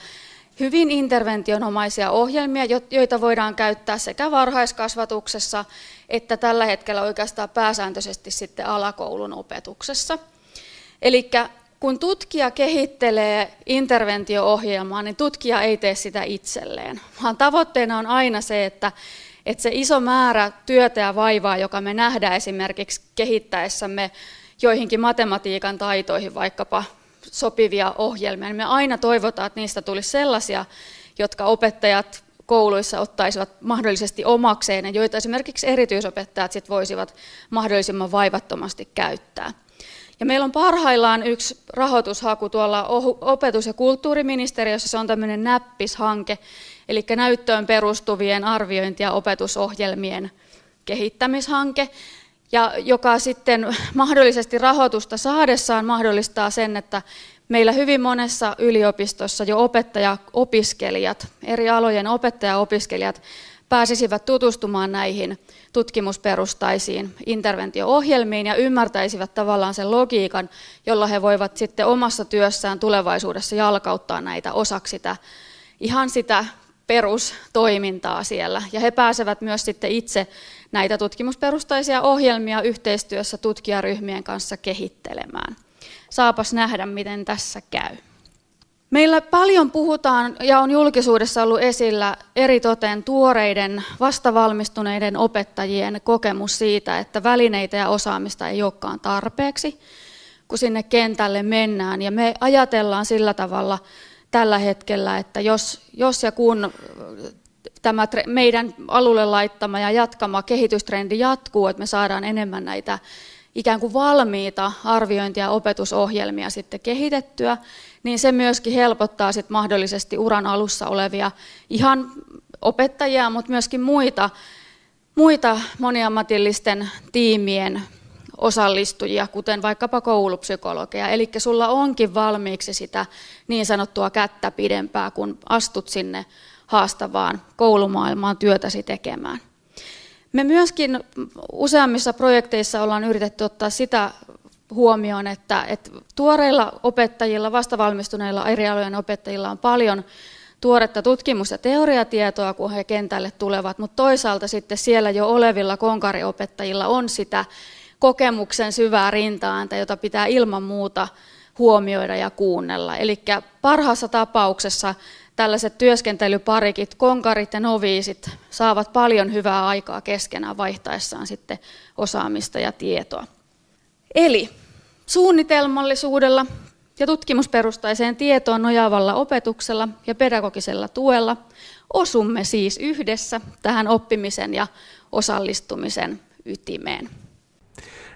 hyvin interventionomaisia ohjelmia, joita voidaan käyttää sekä varhaiskasvatuksessa että tällä hetkellä oikeastaan pääsääntöisesti sitten alakoulun opetuksessa. Eli kun tutkija kehittelee interventio-ohjelmaa, niin tutkija ei tee sitä itselleen, vaan tavoitteena on aina se, että, että se iso määrä työtä ja vaivaa, joka me nähdään esimerkiksi kehittäessämme joihinkin matematiikan taitoihin vaikkapa sopivia ohjelmia, niin me aina toivotaan, että niistä tulisi sellaisia, jotka opettajat kouluissa ottaisivat mahdollisesti omakseen ja joita esimerkiksi erityisopettajat sit voisivat mahdollisimman vaivattomasti käyttää. Ja meillä on parhaillaan yksi rahoitushaku tuolla opetus- ja kulttuuriministeriössä, se on tämmöinen näppishanke, eli näyttöön perustuvien arviointi- ja opetusohjelmien kehittämishanke, ja joka sitten mahdollisesti rahoitusta saadessaan mahdollistaa sen, että meillä hyvin monessa yliopistossa jo opettaja-opiskelijat, eri alojen opettaja-opiskelijat pääsisivät tutustumaan näihin tutkimusperustaisiin interventio-ohjelmiin ja ymmärtäisivät tavallaan sen logiikan, jolla he voivat sitten omassa työssään tulevaisuudessa jalkauttaa näitä osaksi sitä, ihan sitä perustoimintaa siellä. Ja he pääsevät myös sitten itse näitä tutkimusperustaisia ohjelmia yhteistyössä tutkijaryhmien kanssa kehittelemään. Saapas nähdä, miten tässä käy. Meillä paljon puhutaan ja on julkisuudessa ollut esillä eritoten tuoreiden vastavalmistuneiden opettajien kokemus siitä, että välineitä ja osaamista ei olekaan tarpeeksi, kun sinne kentälle mennään. Ja me ajatellaan sillä tavalla tällä hetkellä, että jos, jos ja kun tämä meidän alulle laittama ja jatkama kehitystrendi jatkuu, että me saadaan enemmän näitä ikään kuin valmiita arviointi- ja opetusohjelmia sitten kehitettyä, niin se myöskin helpottaa sitten mahdollisesti uran alussa olevia ihan opettajia, mutta myöskin muita, muita moniammatillisten tiimien osallistujia, kuten vaikkapa koulupsykologeja. Eli sulla onkin valmiiksi sitä niin sanottua kättä pidempää, kun astut sinne haastavaan koulumaailmaan työtäsi tekemään. Me myöskin useammissa projekteissa ollaan yritetty ottaa sitä huomioon, että, että tuoreilla opettajilla, vastavalmistuneilla eri alojen opettajilla on paljon tuoretta tutkimus- ja teoriatietoa, kun he kentälle tulevat, mutta toisaalta sitten siellä jo olevilla konkariopettajilla on sitä kokemuksen syvää rintaääntä, jota pitää ilman muuta huomioida ja kuunnella. Eli parhaassa tapauksessa tällaiset työskentelyparikit, konkarit ja noviisit saavat paljon hyvää aikaa keskenään vaihtaessaan sitten osaamista ja tietoa. Eli suunnitelmallisuudella ja tutkimusperustaiseen tietoon nojaavalla opetuksella ja pedagogisella tuella osumme siis yhdessä tähän oppimisen ja osallistumisen ytimeen.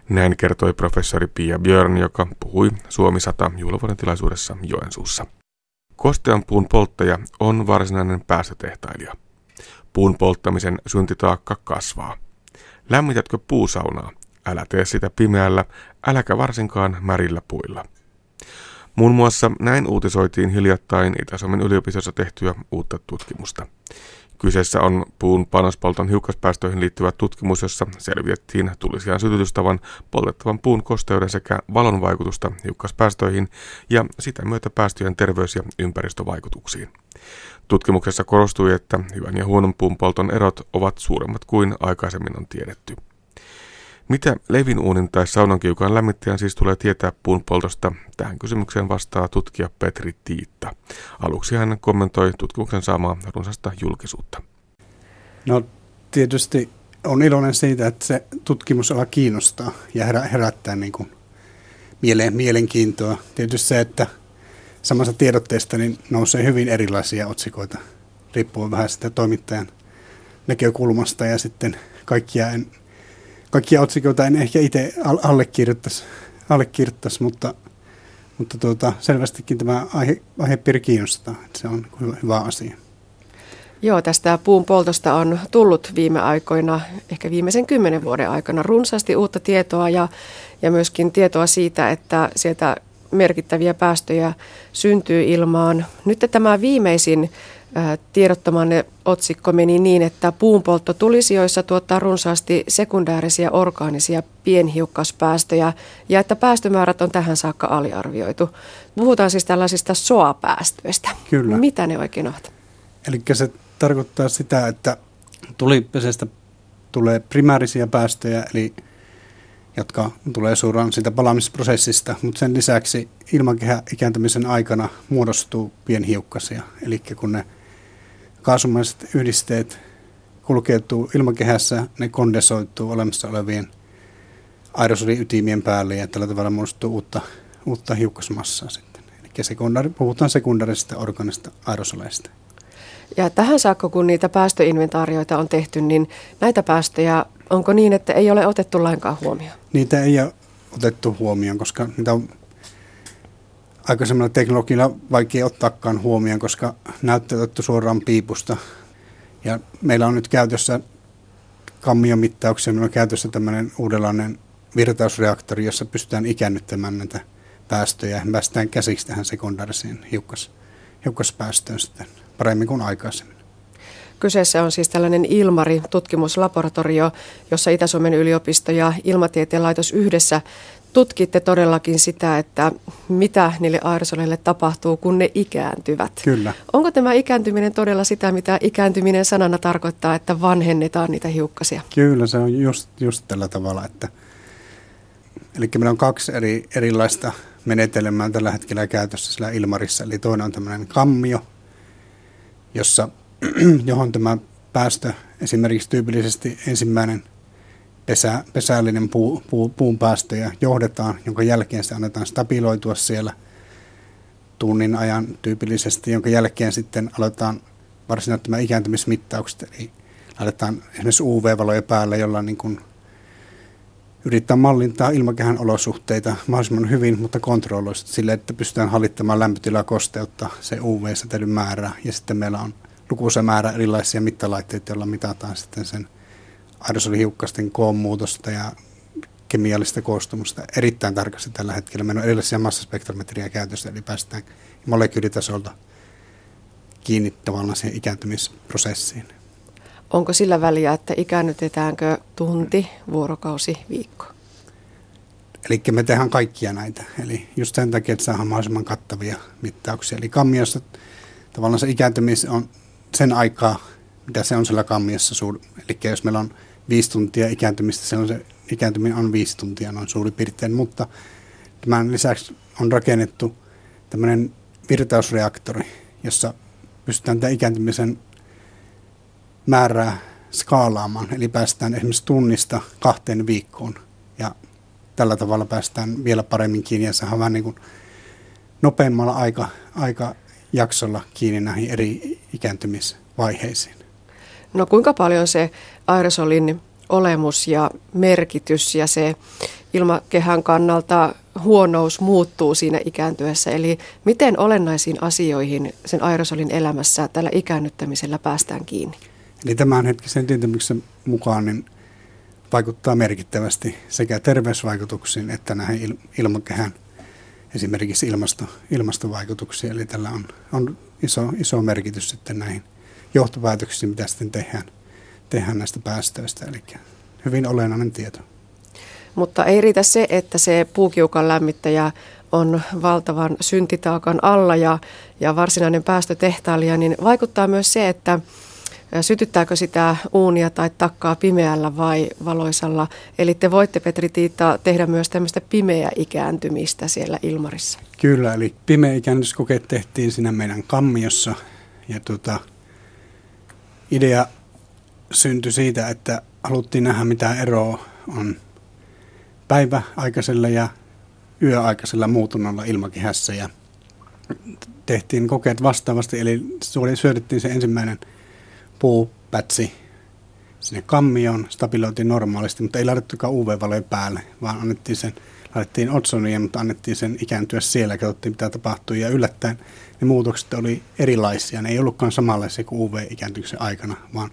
Näin kertoi professori Pia Björn, joka puhui Suomi 100 juhlavuoden tilaisuudessa Joensuussa. Kostean puun polttaja on varsinainen päästötehtailija. Puun polttamisen syntitaakka kasvaa. Lämmitätkö puusaunaa? Älä tee sitä pimeällä, äläkä varsinkaan märillä puilla. Muun muassa näin uutisoitiin hiljattain Itä-Suomen yliopistossa tehtyä uutta tutkimusta. Kyseessä on puun panospolton hiukkaspäästöihin liittyvä tutkimus, jossa selvitettiin tulisiaan sytytystavan, poltettavan puun kosteuden sekä valon vaikutusta hiukkaspäästöihin ja sitä myötä päästöjen terveys- ja ympäristövaikutuksiin. Tutkimuksessa korostui, että hyvän ja huonon puun polton erot ovat suuremmat kuin aikaisemmin on tiedetty. Mitä levinuunin tai saunankiukaan lämmittäjän siis tulee tietää puun poltosta? Tähän kysymykseen vastaa tutkija Petri Tiitta. Aluksi hän kommentoi tutkimuksen saamaa runsasta julkisuutta. No tietysti on iloinen siitä, että se tutkimusala kiinnostaa ja herättää niin kuin mieleen, mielenkiintoa. Tietysti se, että samassa tiedotteesta niin nousee hyvin erilaisia otsikoita, riippuen vähän sitä toimittajan näkökulmasta ja sitten kaikkia en kaikkia otsikoita en ehkä itse allekirjoittaisi, allekirjoittaisi mutta, mutta tuota, selvästikin tämä aihe, aihepiiri kiinnostaa. Että se on hyvä, asia. Joo, tästä puun poltosta on tullut viime aikoina, ehkä viimeisen kymmenen vuoden aikana runsaasti uutta tietoa ja, ja myöskin tietoa siitä, että sieltä merkittäviä päästöjä syntyy ilmaan. Nyt tämä viimeisin tiedottamanne otsikko meni niin, että puunpoltto tulisijoissa tuottaa runsaasti sekundäärisiä orgaanisia pienhiukkaspäästöjä ja että päästömäärät on tähän saakka aliarvioitu. Puhutaan siis tällaisista SOA-päästöistä. Kyllä. Mitä ne oikein ovat? Eli se tarkoittaa sitä, että tulipesestä tulee primäärisiä päästöjä, eli jotka tulee suoraan siitä palamisprosessista, mutta sen lisäksi ilmakehän ikääntymisen aikana muodostuu pienhiukkasia. Eli kun ne kaasumaiset yhdisteet kulkeutuu ilmakehässä, ne kondensoituu olemassa olevien aerosoliytimien päälle ja tällä tavalla muodostuu uutta, uutta hiukkasmassaa sitten. Eli sekundaari, puhutaan sekundaarisista organista aerosoleista. Ja tähän saakka, kun niitä päästöinventaarioita on tehty, niin näitä päästöjä, onko niin, että ei ole otettu lainkaan huomioon? Niitä ei ole otettu huomioon, koska niitä on aikaisemmalla teknologialla vaikea ottaakaan huomioon, koska näyttää otettu suoraan piipusta. Ja meillä on nyt käytössä kammiomittauksia, meillä on käytössä tämmöinen uudenlainen virtausreaktori, jossa pystytään ikännyttämään näitä päästöjä päästään käsiksi tähän sekundaariseen hiukkas, hiukkaspäästöön sitten paremmin kuin aikaisemmin. Kyseessä on siis tällainen Ilmari-tutkimuslaboratorio, jossa Itä-Suomen yliopisto ja Ilmatieteen laitos yhdessä tutkitte todellakin sitä, että mitä niille aerosoleille tapahtuu, kun ne ikääntyvät. Kyllä. Onko tämä ikääntyminen todella sitä, mitä ikääntyminen sanana tarkoittaa, että vanhennetaan niitä hiukkasia? Kyllä, se on just, just tällä tavalla, että Eli meillä on kaksi eri, erilaista menetelmää tällä hetkellä käytössä sillä Ilmarissa. Eli toinen on tämmöinen kammio, jossa, johon tämä päästö esimerkiksi tyypillisesti ensimmäinen pesä, pesällinen puu, puu, puun päästöjä johdetaan, jonka jälkeen se annetaan stabiloitua siellä tunnin ajan tyypillisesti, jonka jälkeen sitten varsinaisesti tämä ikääntymismittaukset, eli laitetaan esimerkiksi UV-valoja päälle, jolla niin kuin yrittää mallintaa ilmakehän olosuhteita mahdollisimman hyvin, mutta kontrolloista sille, että pystytään hallittamaan lämpötilaa, kosteutta, se UV-säteilyn määrä. Ja sitten meillä on lukuisa määrä erilaisia mittalaitteita, joilla mitataan sitten sen aerosolihiukkasten koon muutosta ja kemiallista koostumusta erittäin tarkasti tällä hetkellä. Meillä on erilaisia massaspektrometriä käytössä, eli päästään molekyylitasolta kiinni tavallaan siihen ikääntymisprosessiin. Onko sillä väliä, että ikäännytetäänkö tunti, vuorokausi, viikko? Eli me tehdään kaikkia näitä. Eli just sen takia, että saadaan mahdollisimman kattavia mittauksia. Eli kammiossa tavallaan se ikääntymis on sen aikaa, mitä se on siellä kammiossa. Eli jos meillä on viisi tuntia ikääntymistä, silloin se ikääntyminen on viisi tuntia noin suurin piirtein. Mutta tämän lisäksi on rakennettu tämmöinen virtausreaktori, jossa pystytään tämän ikääntymisen määrää skaalaamaan. Eli päästään esimerkiksi tunnista kahteen viikkoon ja tällä tavalla päästään vielä paremmin kiinni ja saadaan vähän niin kuin nopeammalla aika, aikajaksolla kiinni näihin eri ikääntymisvaiheisiin. No kuinka paljon se aerosolin olemus ja merkitys ja se ilmakehän kannalta huonous muuttuu siinä ikääntyessä. Eli miten olennaisiin asioihin sen aerosolin elämässä tällä ikäännyttämisellä päästään kiinni? Eli tämän hetkisen tietämyksen mukaan niin vaikuttaa merkittävästi sekä terveysvaikutuksiin että näihin ilmakehän esimerkiksi ilmasto, ilmastovaikutuksiin. Eli tällä on, on iso, iso merkitys sitten näihin johtopäätöksiin, mitä sitten tehdään, tehdään näistä päästöistä. Eli hyvin olennainen tieto. Mutta ei riitä se, että se puukiukan lämmittäjä on valtavan syntitaakan alla ja, ja varsinainen päästötehtailija, niin vaikuttaa myös se, että sytyttääkö sitä uunia tai takkaa pimeällä vai valoisalla. Eli te voitte, Petri Tiitta, tehdä myös tämmöistä pimeä ikääntymistä siellä Ilmarissa. Kyllä, eli pimeä ikääntymiskokeet tehtiin siinä meidän kammiossa. Ja tuota, idea syntyi siitä, että haluttiin nähdä mitä eroa on päiväaikaisella ja yöaikaisella muutunnalla ilmakehässä. Ja tehtiin kokeet vastaavasti, eli syötettiin se ensimmäinen – puupätsi sinne kammioon, stabiloitiin normaalisti, mutta ei laitettukaan UV-valoja päälle, vaan annettiin sen, laitettiin otsonia, mutta annettiin sen ikääntyä siellä katsottiin mitä tapahtui. Ja yllättäen ne muutokset oli erilaisia, ne ei ollutkaan samanlaisia kuin UV-ikääntymisen aikana, vaan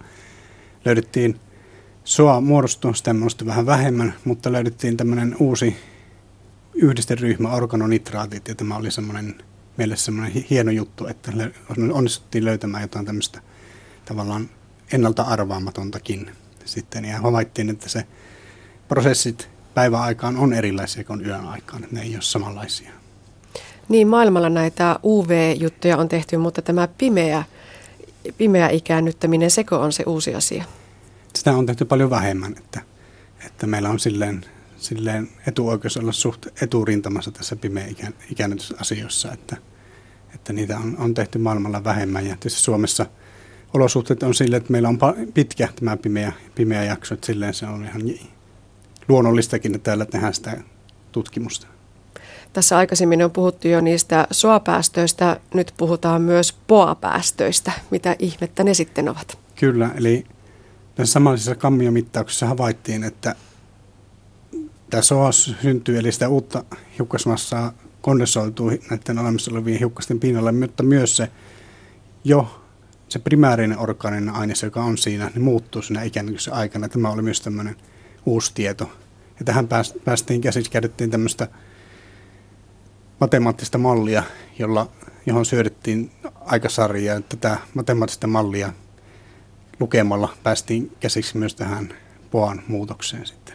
löydettiin SOA muodostua, sitä vähän vähemmän, mutta löydettiin tämmöinen uusi yhdisteryhmä organonitraatit, ja tämä oli semmoinen meille semmoinen hieno juttu, että onnistuttiin löytämään jotain tämmöistä tavallaan ennalta arvaamatontakin sitten, ja havaittiin, että se prosessit päiväaikaan on erilaisia kuin yön aikaan, että ne ei ole samanlaisia. Niin, maailmalla näitä UV-juttuja on tehty, mutta tämä pimeä, pimeä ikäännyttäminen, seko on se uusi asia. Sitä on tehty paljon vähemmän, että, että meillä on silleen, silleen etuoikeus olla suht eturintamassa tässä pimeä ikäännytysasioissa, että, että niitä on, on tehty maailmalla vähemmän. Ja tietysti Suomessa olosuhteet on sille, että meillä on pitkä tämä pimeä, pimeä jakso, että silleen se on ihan luonnollistakin, että täällä tehdään sitä tutkimusta. Tässä aikaisemmin on puhuttu jo niistä soapäästöistä, nyt puhutaan myös poapäästöistä. Mitä ihmettä ne sitten ovat? Kyllä, eli tässä samanlaisessa kammiomittauksessa havaittiin, että tämä soa syntyy, eli sitä uutta hiukkasmassaa kondensoituu näiden olemassa olevien hiukkasten pinnalla, mutta myös se jo se primäärinen orgaaninen aines, joka on siinä, niin muuttuu siinä ikääntymisen aikana. Tämä oli myös tämmöinen uusi tieto. Ja tähän päästiin käsiksi, käytettiin tämmöistä matemaattista mallia, jolla, johon syödettiin aikasarjaa. Tätä matemaattista mallia lukemalla päästiin käsiksi myös tähän poan muutokseen sitten.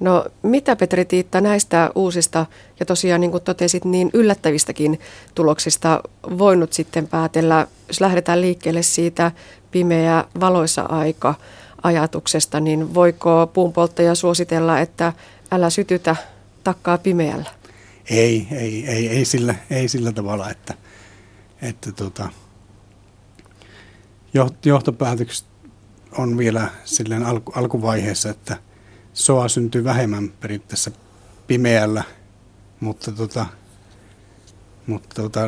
No mitä Petri Tiitta näistä uusista ja tosiaan niin kuin totesit niin yllättävistäkin tuloksista voinut sitten päätellä, jos lähdetään liikkeelle siitä pimeä valoisa aika ajatuksesta, niin voiko puunpolttaja suositella, että älä sytytä takkaa pimeällä? Ei, ei, ei, ei, sillä, ei sillä tavalla, että, että tota, johtopäätökset on vielä silleen alku, alkuvaiheessa, että soa syntyy vähemmän periaatteessa pimeällä, mutta, tota, mutta tota,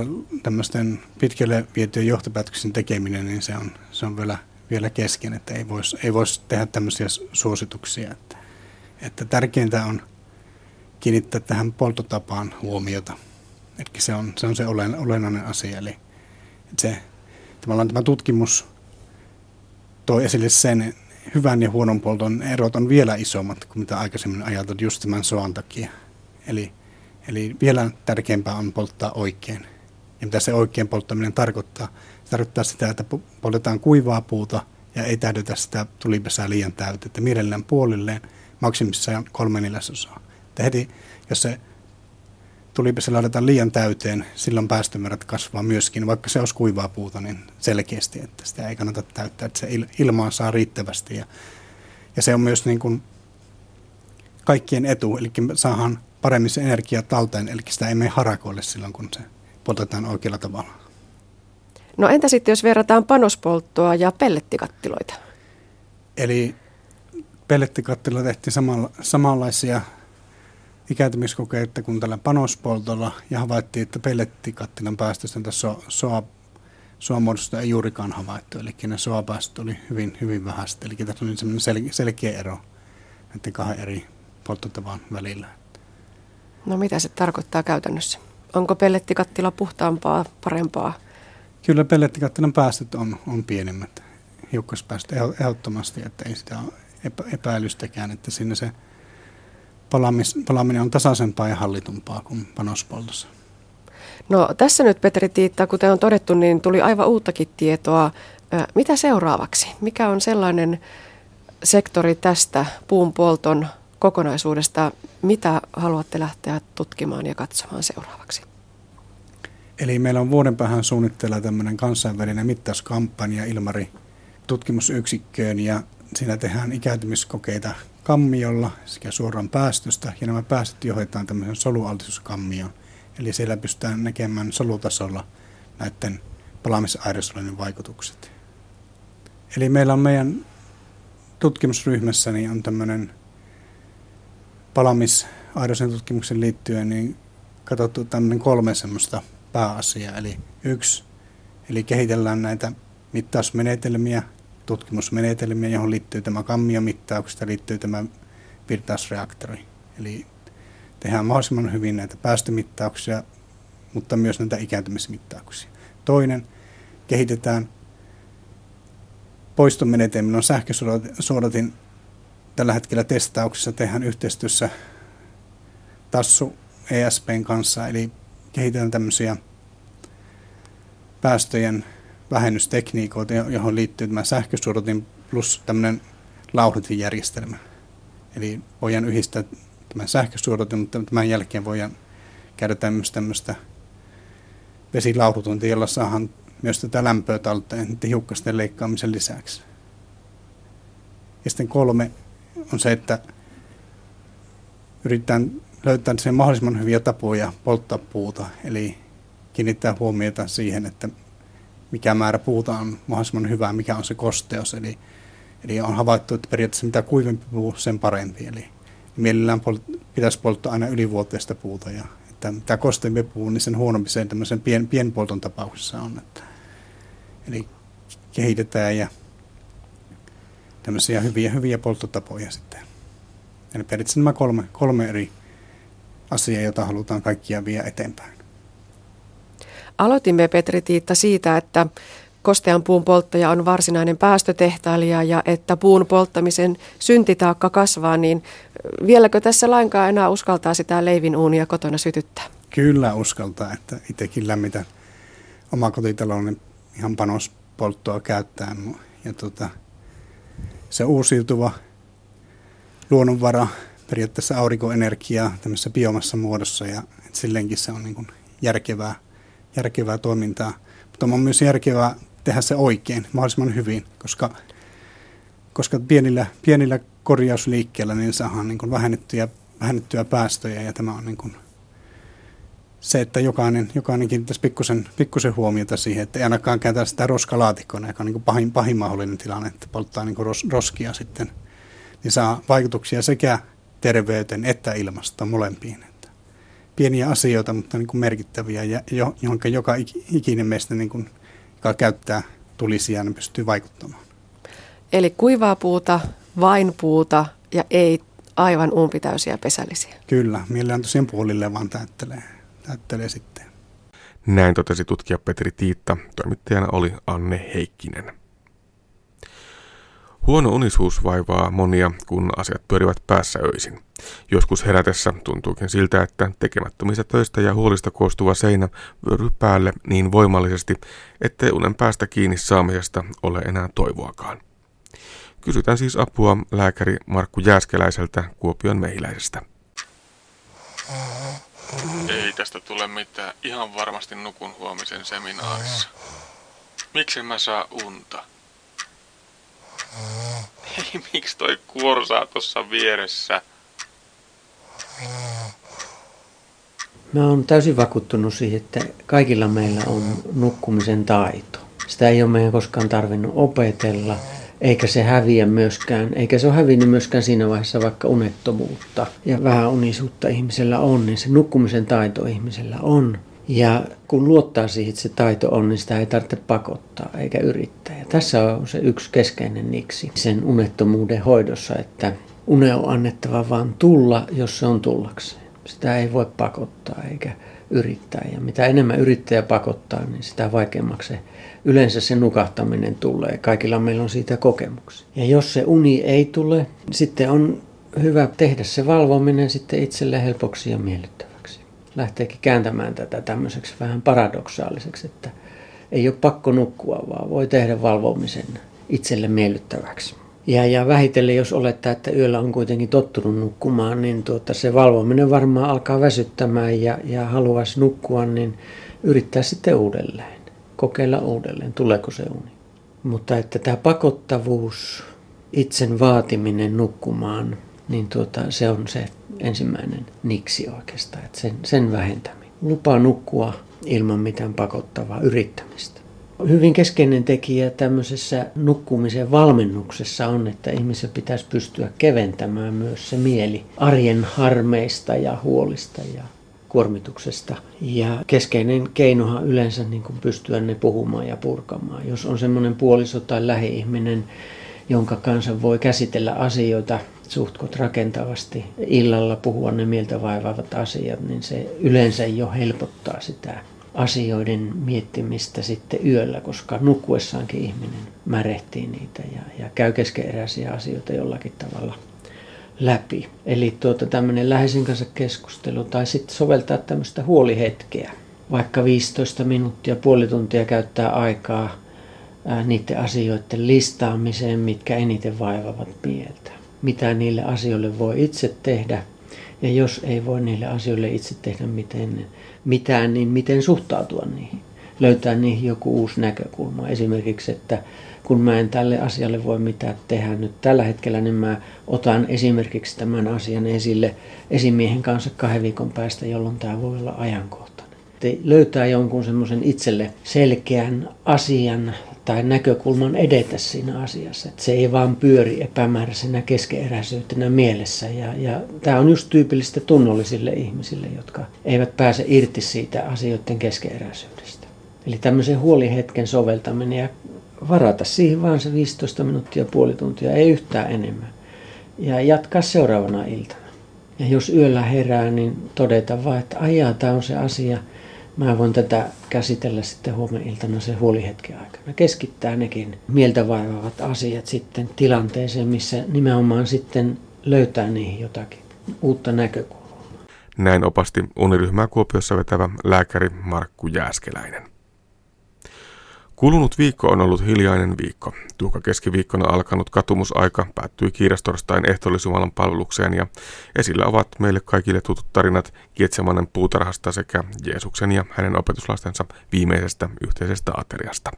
tämmöisten pitkälle vietyjen johtopäätöksen tekeminen, niin se on, se on vielä, vielä kesken, että ei voisi ei vois tehdä tämmöisiä suosituksia. Että, että tärkeintä on kiinnittää tähän polttotapaan huomiota. Eli se on se, on se olennainen asia. Eli se, tämä tutkimus toi esille sen, hyvän ja huonon polton erot on vielä isommat kuin mitä aikaisemmin ajateltu just tämän soan takia. Eli, eli vielä tärkeämpää on polttaa oikein. Ja mitä se oikein polttaminen tarkoittaa? Se tarkoittaa sitä, että poltetaan kuivaa puuta ja ei täydetä sitä tulipesää liian täyteen. Että mielellään puolilleen maksimissaan kolme neljäsosaa. Että heti, jos se tulipesä laitetaan liian täyteen, silloin päästömäärät kasvaa myöskin, vaikka se olisi kuivaa puuta, niin selkeästi, että sitä ei kannata täyttää, että se ilmaa saa riittävästi. Ja, ja se on myös niin kuin kaikkien etu, eli saadaan paremmin se energia talteen, eli sitä ei mene harakoille silloin, kun se poltetaan oikealla tavalla. No entä sitten, jos verrataan panospolttoa ja pellettikattiloita? Eli pellettikattiloita tehtiin samalla, samanlaisia ikääntymiskokeita kuin tällä panospoltolla ja havaittiin, että pellettikattilan päästöstä tässä soa, soamuodosta ei juurikaan havaittu. Eli ne soapäästöt oli hyvin, hyvin vähäistä. Eli tässä oli sellainen sel, selkeä ero näiden kahden eri polttotavan välillä. No mitä se tarkoittaa käytännössä? Onko pellettikattila puhtaampaa, parempaa? Kyllä pellettikattilan päästöt on, on pienemmät. Hiukkaspäästöt ehdottomasti, että ei sitä ole epäilystäkään, että siinä se palaaminen on tasaisempaa ja hallitumpaa kuin panospoltossa. No tässä nyt Petri Tiitta, kuten on todettu, niin tuli aivan uuttakin tietoa. Mitä seuraavaksi? Mikä on sellainen sektori tästä puun polton kokonaisuudesta, mitä haluatte lähteä tutkimaan ja katsomaan seuraavaksi? Eli meillä on vuoden päähän suunnitteilla tämmöinen kansainvälinen mittauskampanja Ilmari tutkimusyksikköön ja siinä tehdään ikääntymiskokeita kammiolla sekä suoraan päästöstä, ja nämä päästöt johdetaan tämmöisen solualtisuuskammioon. Eli siellä pystytään näkemään solutasolla näiden palaamisaerosolien vaikutukset. Eli meillä on meidän tutkimusryhmässä niin on tämmöinen palaamisaidosen tutkimuksen liittyen niin katsottu tämmöinen kolme semmoista pääasiaa. Eli yksi, eli kehitellään näitä mittausmenetelmiä, tutkimusmenetelmiä, johon liittyy tämä kammiomittaukset ja liittyy tämä virtausreaktori. Eli tehdään mahdollisimman hyvin näitä päästömittauksia, mutta myös näitä ikääntymismittauksia. Toinen, kehitetään poistomenetelmillä on sähkösuodatin tällä hetkellä testauksessa tehdään yhteistyössä Tassu ESPn kanssa, eli kehitellään tämmöisiä päästöjen vähennystekniikoita, johon liittyy tämä sähkösuodatin plus tämmöinen lauhdutinjärjestelmä. Eli voidaan yhdistää tämän sähkösuodatin, mutta tämän jälkeen voidaan käydä tämmöistä, tämmöistä vesilauhdutuntia, jolla saadaan myös tätä lämpöä talteen hiukkasten leikkaamisen lisäksi. Ja sitten kolme on se, että yritetään löytää sen mahdollisimman hyviä tapoja polttaa puuta, eli kiinnittää huomiota siihen, että mikä määrä puuta on mahdollisimman hyvää, mikä on se kosteus. Eli, eli on havaittu, että periaatteessa mitä kuivempi puu, sen parempi. Eli mielellään polt- pitäisi polttaa aina ylivuoteista puuta. Ja että mitä kosteampi puu, niin sen huonompi se tämmöisen pien, pienpolton tapauksessa on. Että, eli kehitetään ja tämmöisiä hyviä, hyviä polttotapoja sitten. Eli periaatteessa nämä kolme, kolme eri asiaa, jota halutaan kaikkia viedä eteenpäin. Aloitimme Petri Tiitta siitä, että kostean puun polttaja on varsinainen päästötehtailija ja että puun polttamisen syntitaakka kasvaa, niin vieläkö tässä lainkaan enää uskaltaa sitä leivin uunia kotona sytyttää? Kyllä uskaltaa, että itsekin lämmitä oma kotitalouden ihan panospolttoa käyttää. Ja tota, se uusiutuva luonnonvara, periaatteessa aurinkoenergiaa tämmöisessä biomassa muodossa ja silleenkin se on niin järkevää – järkevää toimintaa, mutta on myös järkevää tehdä se oikein, mahdollisimman hyvin, koska, koska pienillä, pienillä korjausliikkeillä niin saadaan niin kuin vähennettyjä, vähennettyä päästöjä ja tämä on niin kuin se, että jokainen, jokainen kiinnittäisi pikkusen, pikkusen huomiota siihen, että ei ainakaan käytä sitä roskalaatikkoa, joka on niin kuin pahin, pahin mahdollinen tilanne, että polttaa niin kuin ros, roskia sitten, niin saa vaikutuksia sekä terveyteen että ilmastoon molempiin pieniä asioita, mutta niin kuin merkittäviä, ja jo, johon joka ikinen meistä, niin kuin, joka käyttää tulisia, niin pystyy vaikuttamaan. Eli kuivaa puuta, vain puuta ja ei aivan umpitäysiä pesällisiä. Kyllä, mielellään tosiaan puolille vaan täyttelee, täyttelee sitten. Näin totesi tutkija Petri Tiitta. Toimittajana oli Anne Heikkinen. Huono unisuus vaivaa monia, kun asiat pyörivät päässä öisin. Joskus herätessä tuntuukin siltä, että tekemättömistä töistä ja huolista koostuva seinä vyöryy päälle niin voimallisesti, ettei unen päästä kiinni saamisesta ole enää toivoakaan. Kysytään siis apua lääkäri Markku Jääskeläiseltä Kuopion mehiläisestä. Ei tästä tule mitään. Ihan varmasti nukun huomisen seminaarissa. Miksi mä saa unta? Ei, miksi toi kuorsaa tuossa vieressä? Mä oon täysin vakuuttunut siihen, että kaikilla meillä on nukkumisen taito. Sitä ei ole meidän koskaan tarvinnut opetella, eikä se häviä myöskään, eikä se ole hävinnyt myöskään siinä vaiheessa vaikka unettomuutta ja vähän unisuutta ihmisellä on, niin se nukkumisen taito ihmisellä on. Ja kun luottaa siihen, että se taito on, niin sitä ei tarvitse pakottaa eikä yrittää. Ja tässä on se yksi keskeinen niksi sen unettomuuden hoidossa, että une on annettava vaan tulla, jos se on tullakseen. Sitä ei voi pakottaa eikä yrittää. Ja mitä enemmän yrittäjä pakottaa, niin sitä vaikeammaksi se, yleensä se nukahtaminen tulee. Kaikilla meillä on siitä kokemuksia. Ja jos se uni ei tule, sitten on hyvä tehdä se valvominen sitten itselle helpoksi ja miellyttäväksi. Lähteekin kääntämään tätä tämmöiseksi vähän paradoksaaliseksi, että ei ole pakko nukkua, vaan voi tehdä valvomisen itselle miellyttäväksi. Ja, ja vähitellen, jos olettaa, että yöllä on kuitenkin tottunut nukkumaan, niin tuota, se valvominen varmaan alkaa väsyttämään ja, ja haluaisi nukkua, niin yrittää sitten uudelleen. Kokeilla uudelleen, tuleeko se uni. Mutta että tämä pakottavuus, itsen vaatiminen nukkumaan, niin tuota, se on se ensimmäinen niksi oikeastaan, että sen, sen vähentäminen. Lupa nukkua ilman mitään pakottavaa yrittämistä hyvin keskeinen tekijä tämmöisessä nukkumisen valmennuksessa on, että ihmisen pitäisi pystyä keventämään myös se mieli arjen harmeista ja huolista ja kuormituksesta. Ja keskeinen keinohan yleensä niin kuin pystyä ne puhumaan ja purkamaan. Jos on semmoinen puoliso tai lähi-ihminen, jonka kanssa voi käsitellä asioita suhtkot rakentavasti, illalla puhua ne mieltä vaivaavat asiat, niin se yleensä jo helpottaa sitä asioiden miettimistä sitten yöllä, koska nukkuessaankin ihminen märehtii niitä ja, ja käy keskeeräisiä asioita jollakin tavalla läpi. Eli tuota, tämmöinen läheisen kanssa keskustelu tai sitten soveltaa tämmöistä huolihetkeä. Vaikka 15 minuuttia, puoli tuntia käyttää aikaa ää, niiden asioiden listaamiseen, mitkä eniten vaivavat mieltä. Mitä niille asioille voi itse tehdä ja jos ei voi niille asioille itse tehdä miten, mitään, niin miten suhtautua niihin. Löytää niihin joku uusi näkökulma. Esimerkiksi, että kun mä en tälle asialle voi mitään tehdä nyt tällä hetkellä, niin mä otan esimerkiksi tämän asian esille esimiehen kanssa kahden viikon päästä, jolloin tämä voi olla ajankohtainen. Te löytää jonkun semmoisen itselle selkeän asian tai näkökulman edetä siinä asiassa. Että se ei vaan pyöri epämääräisenä keskeeräisyytenä mielessä. Ja, ja tämä on just tyypillistä tunnollisille ihmisille, jotka eivät pääse irti siitä asioiden keskeeräisyydestä. Eli tämmöisen huolihetken soveltaminen ja varata siihen vaan se 15 minuuttia, puoli tuntia, ei yhtään enemmän. Ja jatkaa seuraavana iltana. Ja jos yöllä herää, niin todeta vaan, että ajaa, tämä on se asia. Mä voin tätä käsitellä sitten huomenna iltana se huolihetken aikana. Keskittää nekin mieltä vaivaavat asiat sitten tilanteeseen, missä nimenomaan sitten löytää niihin jotakin uutta näkökulmaa. Näin opasti uniryhmää Kuopiossa vetävä lääkäri Markku Jääskeläinen. Kulunut viikko on ollut hiljainen viikko. Tuhka keskiviikkona alkanut katumusaika päättyi kiirastorstain ehtoollisjumalan palvelukseen ja esillä ovat meille kaikille tutut tarinat Kietsemanen puutarhasta sekä Jeesuksen ja hänen opetuslastensa viimeisestä yhteisestä ateriasta.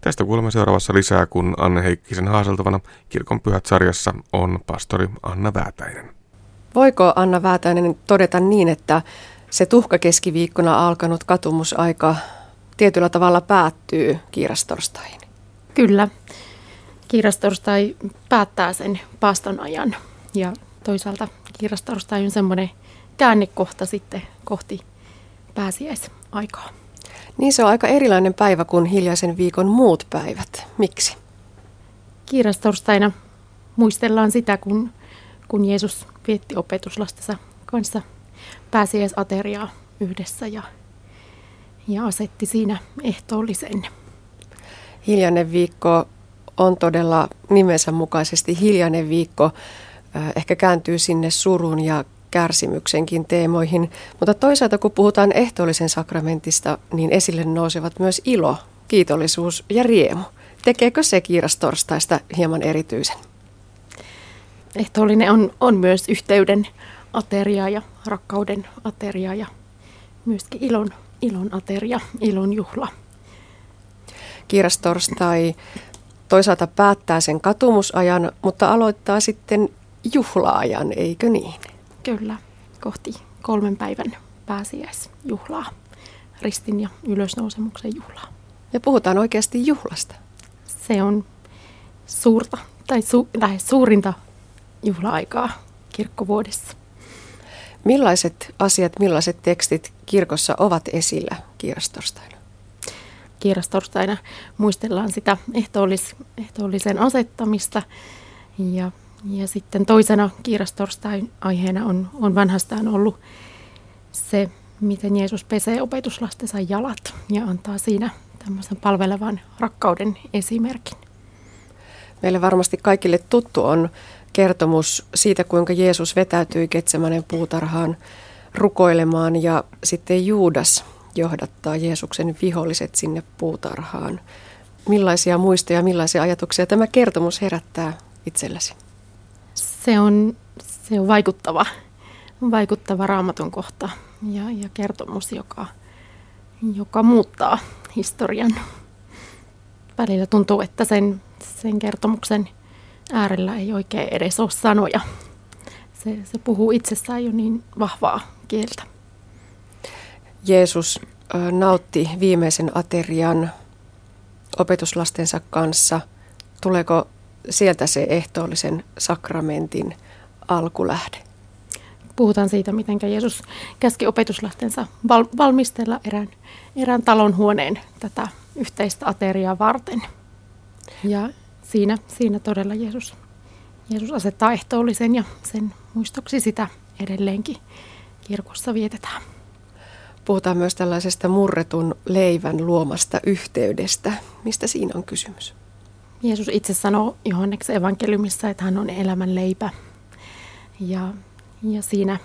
Tästä kuulemme seuraavassa lisää, kun Anne Heikkisen haaseltavana Kirkon pyhät sarjassa on pastori Anna Väätäinen. Voiko Anna Väätäinen todeta niin, että se tuhka keskiviikkona alkanut katumusaika tietyllä tavalla päättyy kiirastorstaihin. Kyllä. Kiirastorstai päättää sen paaston ajan ja toisaalta kiirastorstai on semmoinen käännekohta sitten kohti pääsiäisaikaa. Niin se on aika erilainen päivä kuin hiljaisen viikon muut päivät. Miksi? Kiirastorstaina muistellaan sitä, kun, kun Jeesus vietti opetuslastensa kanssa pääsiäisateriaa yhdessä ja ja asetti siinä ehtoollisen. Hiljainen viikko on todella nimensä mukaisesti hiljainen viikko. Ehkä kääntyy sinne surun ja kärsimyksenkin teemoihin. Mutta toisaalta kun puhutaan ehtoollisen sakramentista, niin esille nousevat myös ilo, kiitollisuus ja riemu. Tekeekö se kiirastorstaista hieman erityisen? Ehtoollinen on, on myös yhteyden ateria ja rakkauden ateria ja myöskin ilon ilon ateria, ilon juhla. Kiirastorstai toisaalta päättää sen katumusajan, mutta aloittaa sitten juhlaajan, eikö niin? Kyllä, kohti kolmen päivän pääsiäisjuhlaa, ristin ja ylösnousemuksen juhlaa. Ja puhutaan oikeasti juhlasta. Se on suurta tai su- lähes suurinta juhla-aikaa kirkkovuodessa. Millaiset asiat, millaiset tekstit kirkossa ovat esillä kiirastorstaina? Kiirastorstaina muistellaan sitä ehtoollis, ehtoollisen asettamista ja, ja sitten toisena kiirastorstain aiheena on, on vanhastaan ollut se, miten Jeesus pesee opetuslastensa jalat ja antaa siinä tämmöisen palvelevan rakkauden esimerkin. Meille varmasti kaikille tuttu on kertomus siitä, kuinka Jeesus vetäytyi Ketsemanen puutarhaan rukoilemaan ja sitten Juudas johdattaa Jeesuksen viholliset sinne puutarhaan. Millaisia muistoja, millaisia ajatuksia tämä kertomus herättää itselläsi? Se on, se on vaikuttava, vaikuttava raamatun kohta ja, ja kertomus, joka, joka muuttaa historian. Välillä tuntuu, että sen, sen kertomuksen äärellä ei oikein edes ole sanoja. Se, se puhuu itsessään jo niin vahvaa kieltä. Jeesus nautti viimeisen aterian opetuslastensa kanssa. Tuleeko sieltä se ehtoollisen sakramentin alkulähde? Puhutaan siitä, miten Jeesus käski opetuslastensa val- valmistella erään, erään talon huoneen tätä yhteistä ateriaa varten. Ja siinä, siinä todella Jeesus, Jeesus asettaa ehtoollisen ja sen muistoksi sitä edelleenkin kirkossa vietetään. Puhutaan myös tällaisesta murretun leivän luomasta yhteydestä. Mistä siinä on kysymys? Jeesus itse sanoo Johanneksen evankeliumissa, että hän on elämän leipä. Ja, ja siinä,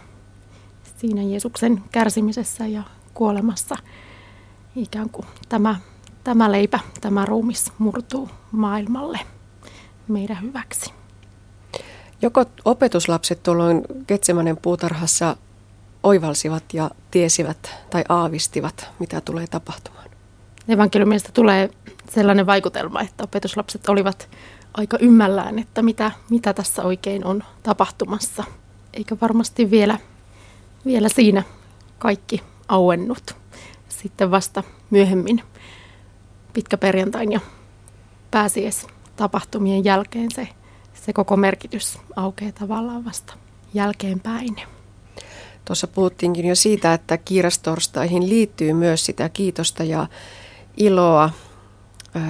siinä Jeesuksen kärsimisessä ja kuolemassa ikään kuin tämä, tämä leipä, tämä ruumis murtuu maailmalle meidän hyväksi. Joko opetuslapset tuolloin Getsemanen puutarhassa oivalsivat ja tiesivät tai aavistivat, mitä tulee tapahtumaan? Evankeliumista tulee sellainen vaikutelma, että opetuslapset olivat aika ymmällään, että mitä, mitä tässä oikein on tapahtumassa. Eikä varmasti vielä, vielä siinä kaikki auennut. Sitten vasta myöhemmin pitkäperjantain ja pääsies tapahtumien jälkeen se, se koko merkitys aukeaa tavallaan vasta jälkeenpäin. Tuossa puhuttiinkin jo siitä, että kiirastorstaihin liittyy myös sitä kiitosta ja iloa.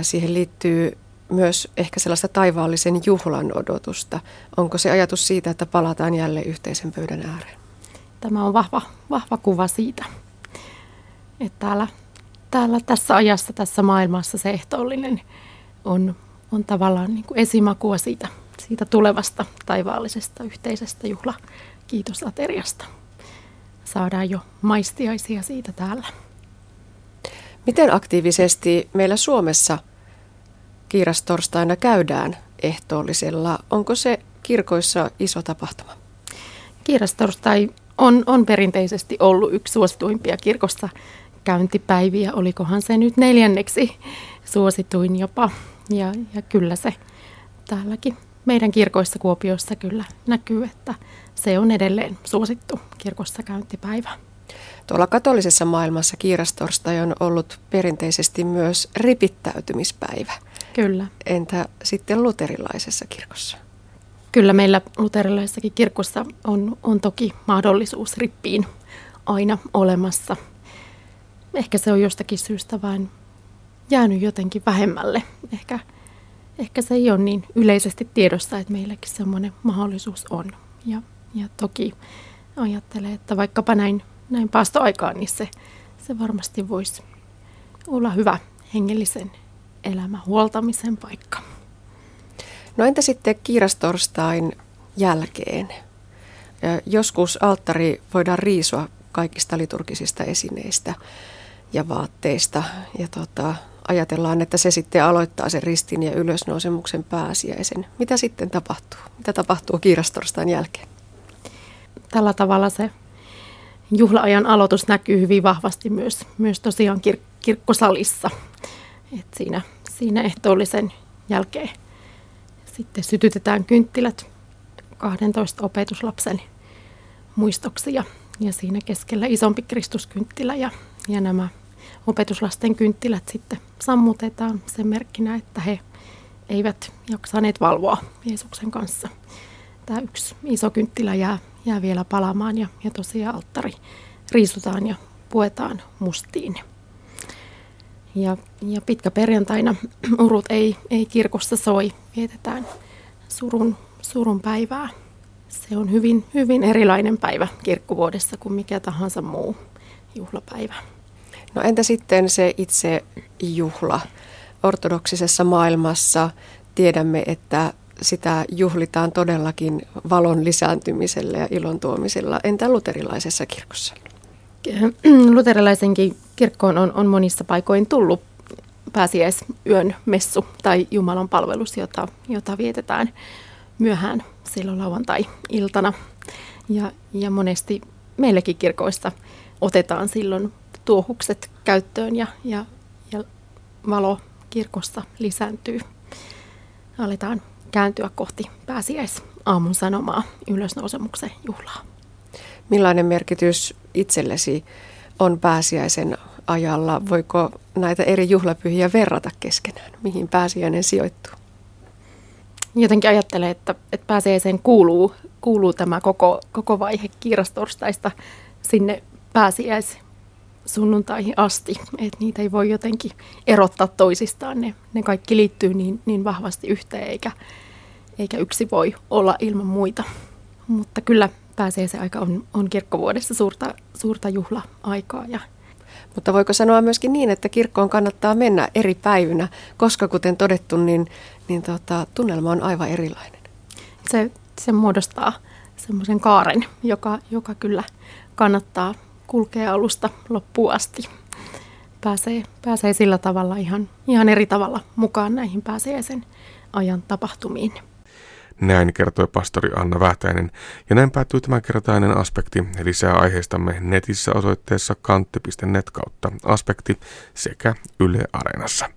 Siihen liittyy myös ehkä sellaista taivaallisen juhlan odotusta. Onko se ajatus siitä, että palataan jälleen yhteisen pöydän ääreen? Tämä on vahva, vahva kuva siitä, että täällä, täällä tässä ajassa, tässä maailmassa se ehtoollinen on, on tavallaan niin kuin esimakua siitä, siitä tulevasta taivaallisesta yhteisestä juhla kiitosateriasta. Saadaan jo maistiaisia siitä täällä. Miten aktiivisesti meillä Suomessa kiirastorstaina käydään ehtoollisella? Onko se kirkoissa iso tapahtuma? Kiirastorstai on, on perinteisesti ollut yksi suosituimpia kirkossa käyntipäiviä. Olikohan se nyt neljänneksi suosituin jopa. Ja, ja kyllä se täälläkin meidän kirkoissa Kuopiossa kyllä näkyy, että se on edelleen suosittu kirkossa käyntipäivä. Tuolla katolisessa maailmassa kiirastorstai on ollut perinteisesti myös ripittäytymispäivä. Kyllä. Entä sitten luterilaisessa kirkossa? Kyllä meillä luterilaisessakin kirkossa on, on toki mahdollisuus rippiin aina olemassa. Ehkä se on jostakin syystä vain jäänyt jotenkin vähemmälle. Ehkä, ehkä se ei ole niin yleisesti tiedossa, että meilläkin semmoinen mahdollisuus on. Ja, ja toki ajattelen, että vaikkapa näin näin paastoaikaan, niin se, se varmasti voisi olla hyvä hengellisen elämän huoltamisen paikka. No entä sitten kiirastorstain jälkeen? Joskus alttari voidaan riisua kaikista liturgisista esineistä ja vaatteista. Ja tota, ajatellaan, että se sitten aloittaa sen ristin ja ylösnousemuksen pääsiäisen. Mitä sitten tapahtuu? Mitä tapahtuu kiirastorstain jälkeen? Tällä tavalla se juhlaajan aloitus näkyy hyvin vahvasti myös, myös tosiaan kir- kirkkosalissa. Et siinä, siinä ehtoollisen jälkeen sitten sytytetään kynttilät 12 opetuslapsen muistoksi ja, ja siinä keskellä isompi Kristuskynttilä ja, ja nämä opetuslasten kynttilät sitten sammutetaan sen merkkinä, että he eivät jaksaneet valvoa Jeesuksen kanssa. Tämä yksi iso kynttilä jää jää vielä palamaan ja, ja tosiaan alttari riisutaan ja puetaan mustiin. Ja, ja pitkä perjantaina urut ei, ei kirkossa soi, vietetään surun, surun päivää. Se on hyvin, hyvin erilainen päivä kirkkovuodessa kuin mikä tahansa muu juhlapäivä. No entä sitten se itse juhla? Ortodoksisessa maailmassa tiedämme, että sitä juhlitaan todellakin valon lisääntymisellä ja ilon tuomisella. Entä luterilaisessa kirkossa? Luterilaisenkin kirkkoon on, on monissa paikoin tullut pääsiäisyön messu tai Jumalan palvelus, jota, jota vietetään myöhään silloin lauantai-iltana. Ja, ja monesti meillekin kirkoissa otetaan silloin tuohukset käyttöön ja, ja, ja valo kirkossa lisääntyy. Aletaan kääntyä kohti pääsiäis aamun sanomaa ylösnousemuksen juhlaa. Millainen merkitys itsellesi on pääsiäisen ajalla? Voiko näitä eri juhlapyhiä verrata keskenään? Mihin pääsiäinen sijoittuu? Jotenkin ajattelen, että, että pääsiäiseen kuuluu, kuuluu tämä koko, koko vaihe kiirastorstaista sinne pääsiäis sunnuntaihin asti, että niitä ei voi jotenkin erottaa toisistaan. Ne, ne kaikki liittyy niin, niin vahvasti yhteen, eikä, eikä yksi voi olla ilman muita. Mutta kyllä pääsee se aika on, on kirkkovuodessa suurta, suurta juhla-aikaa. Ja Mutta voiko sanoa myöskin niin, että kirkkoon kannattaa mennä eri päivinä, koska kuten todettu, niin, niin tota, tunnelma on aivan erilainen. Se, se muodostaa semmoisen kaaren, joka, joka kyllä kannattaa kulkea alusta loppuun asti. Pääsee, pääsee sillä tavalla ihan, ihan eri tavalla mukaan näihin pääsiäisen ajan tapahtumiin. Näin kertoi pastori Anna Vähtäinen. Ja näin päättyy tämänkertainen aspekti. Lisää aiheistamme netissä osoitteessa kantti.net kautta aspekti sekä Yle Areenassa.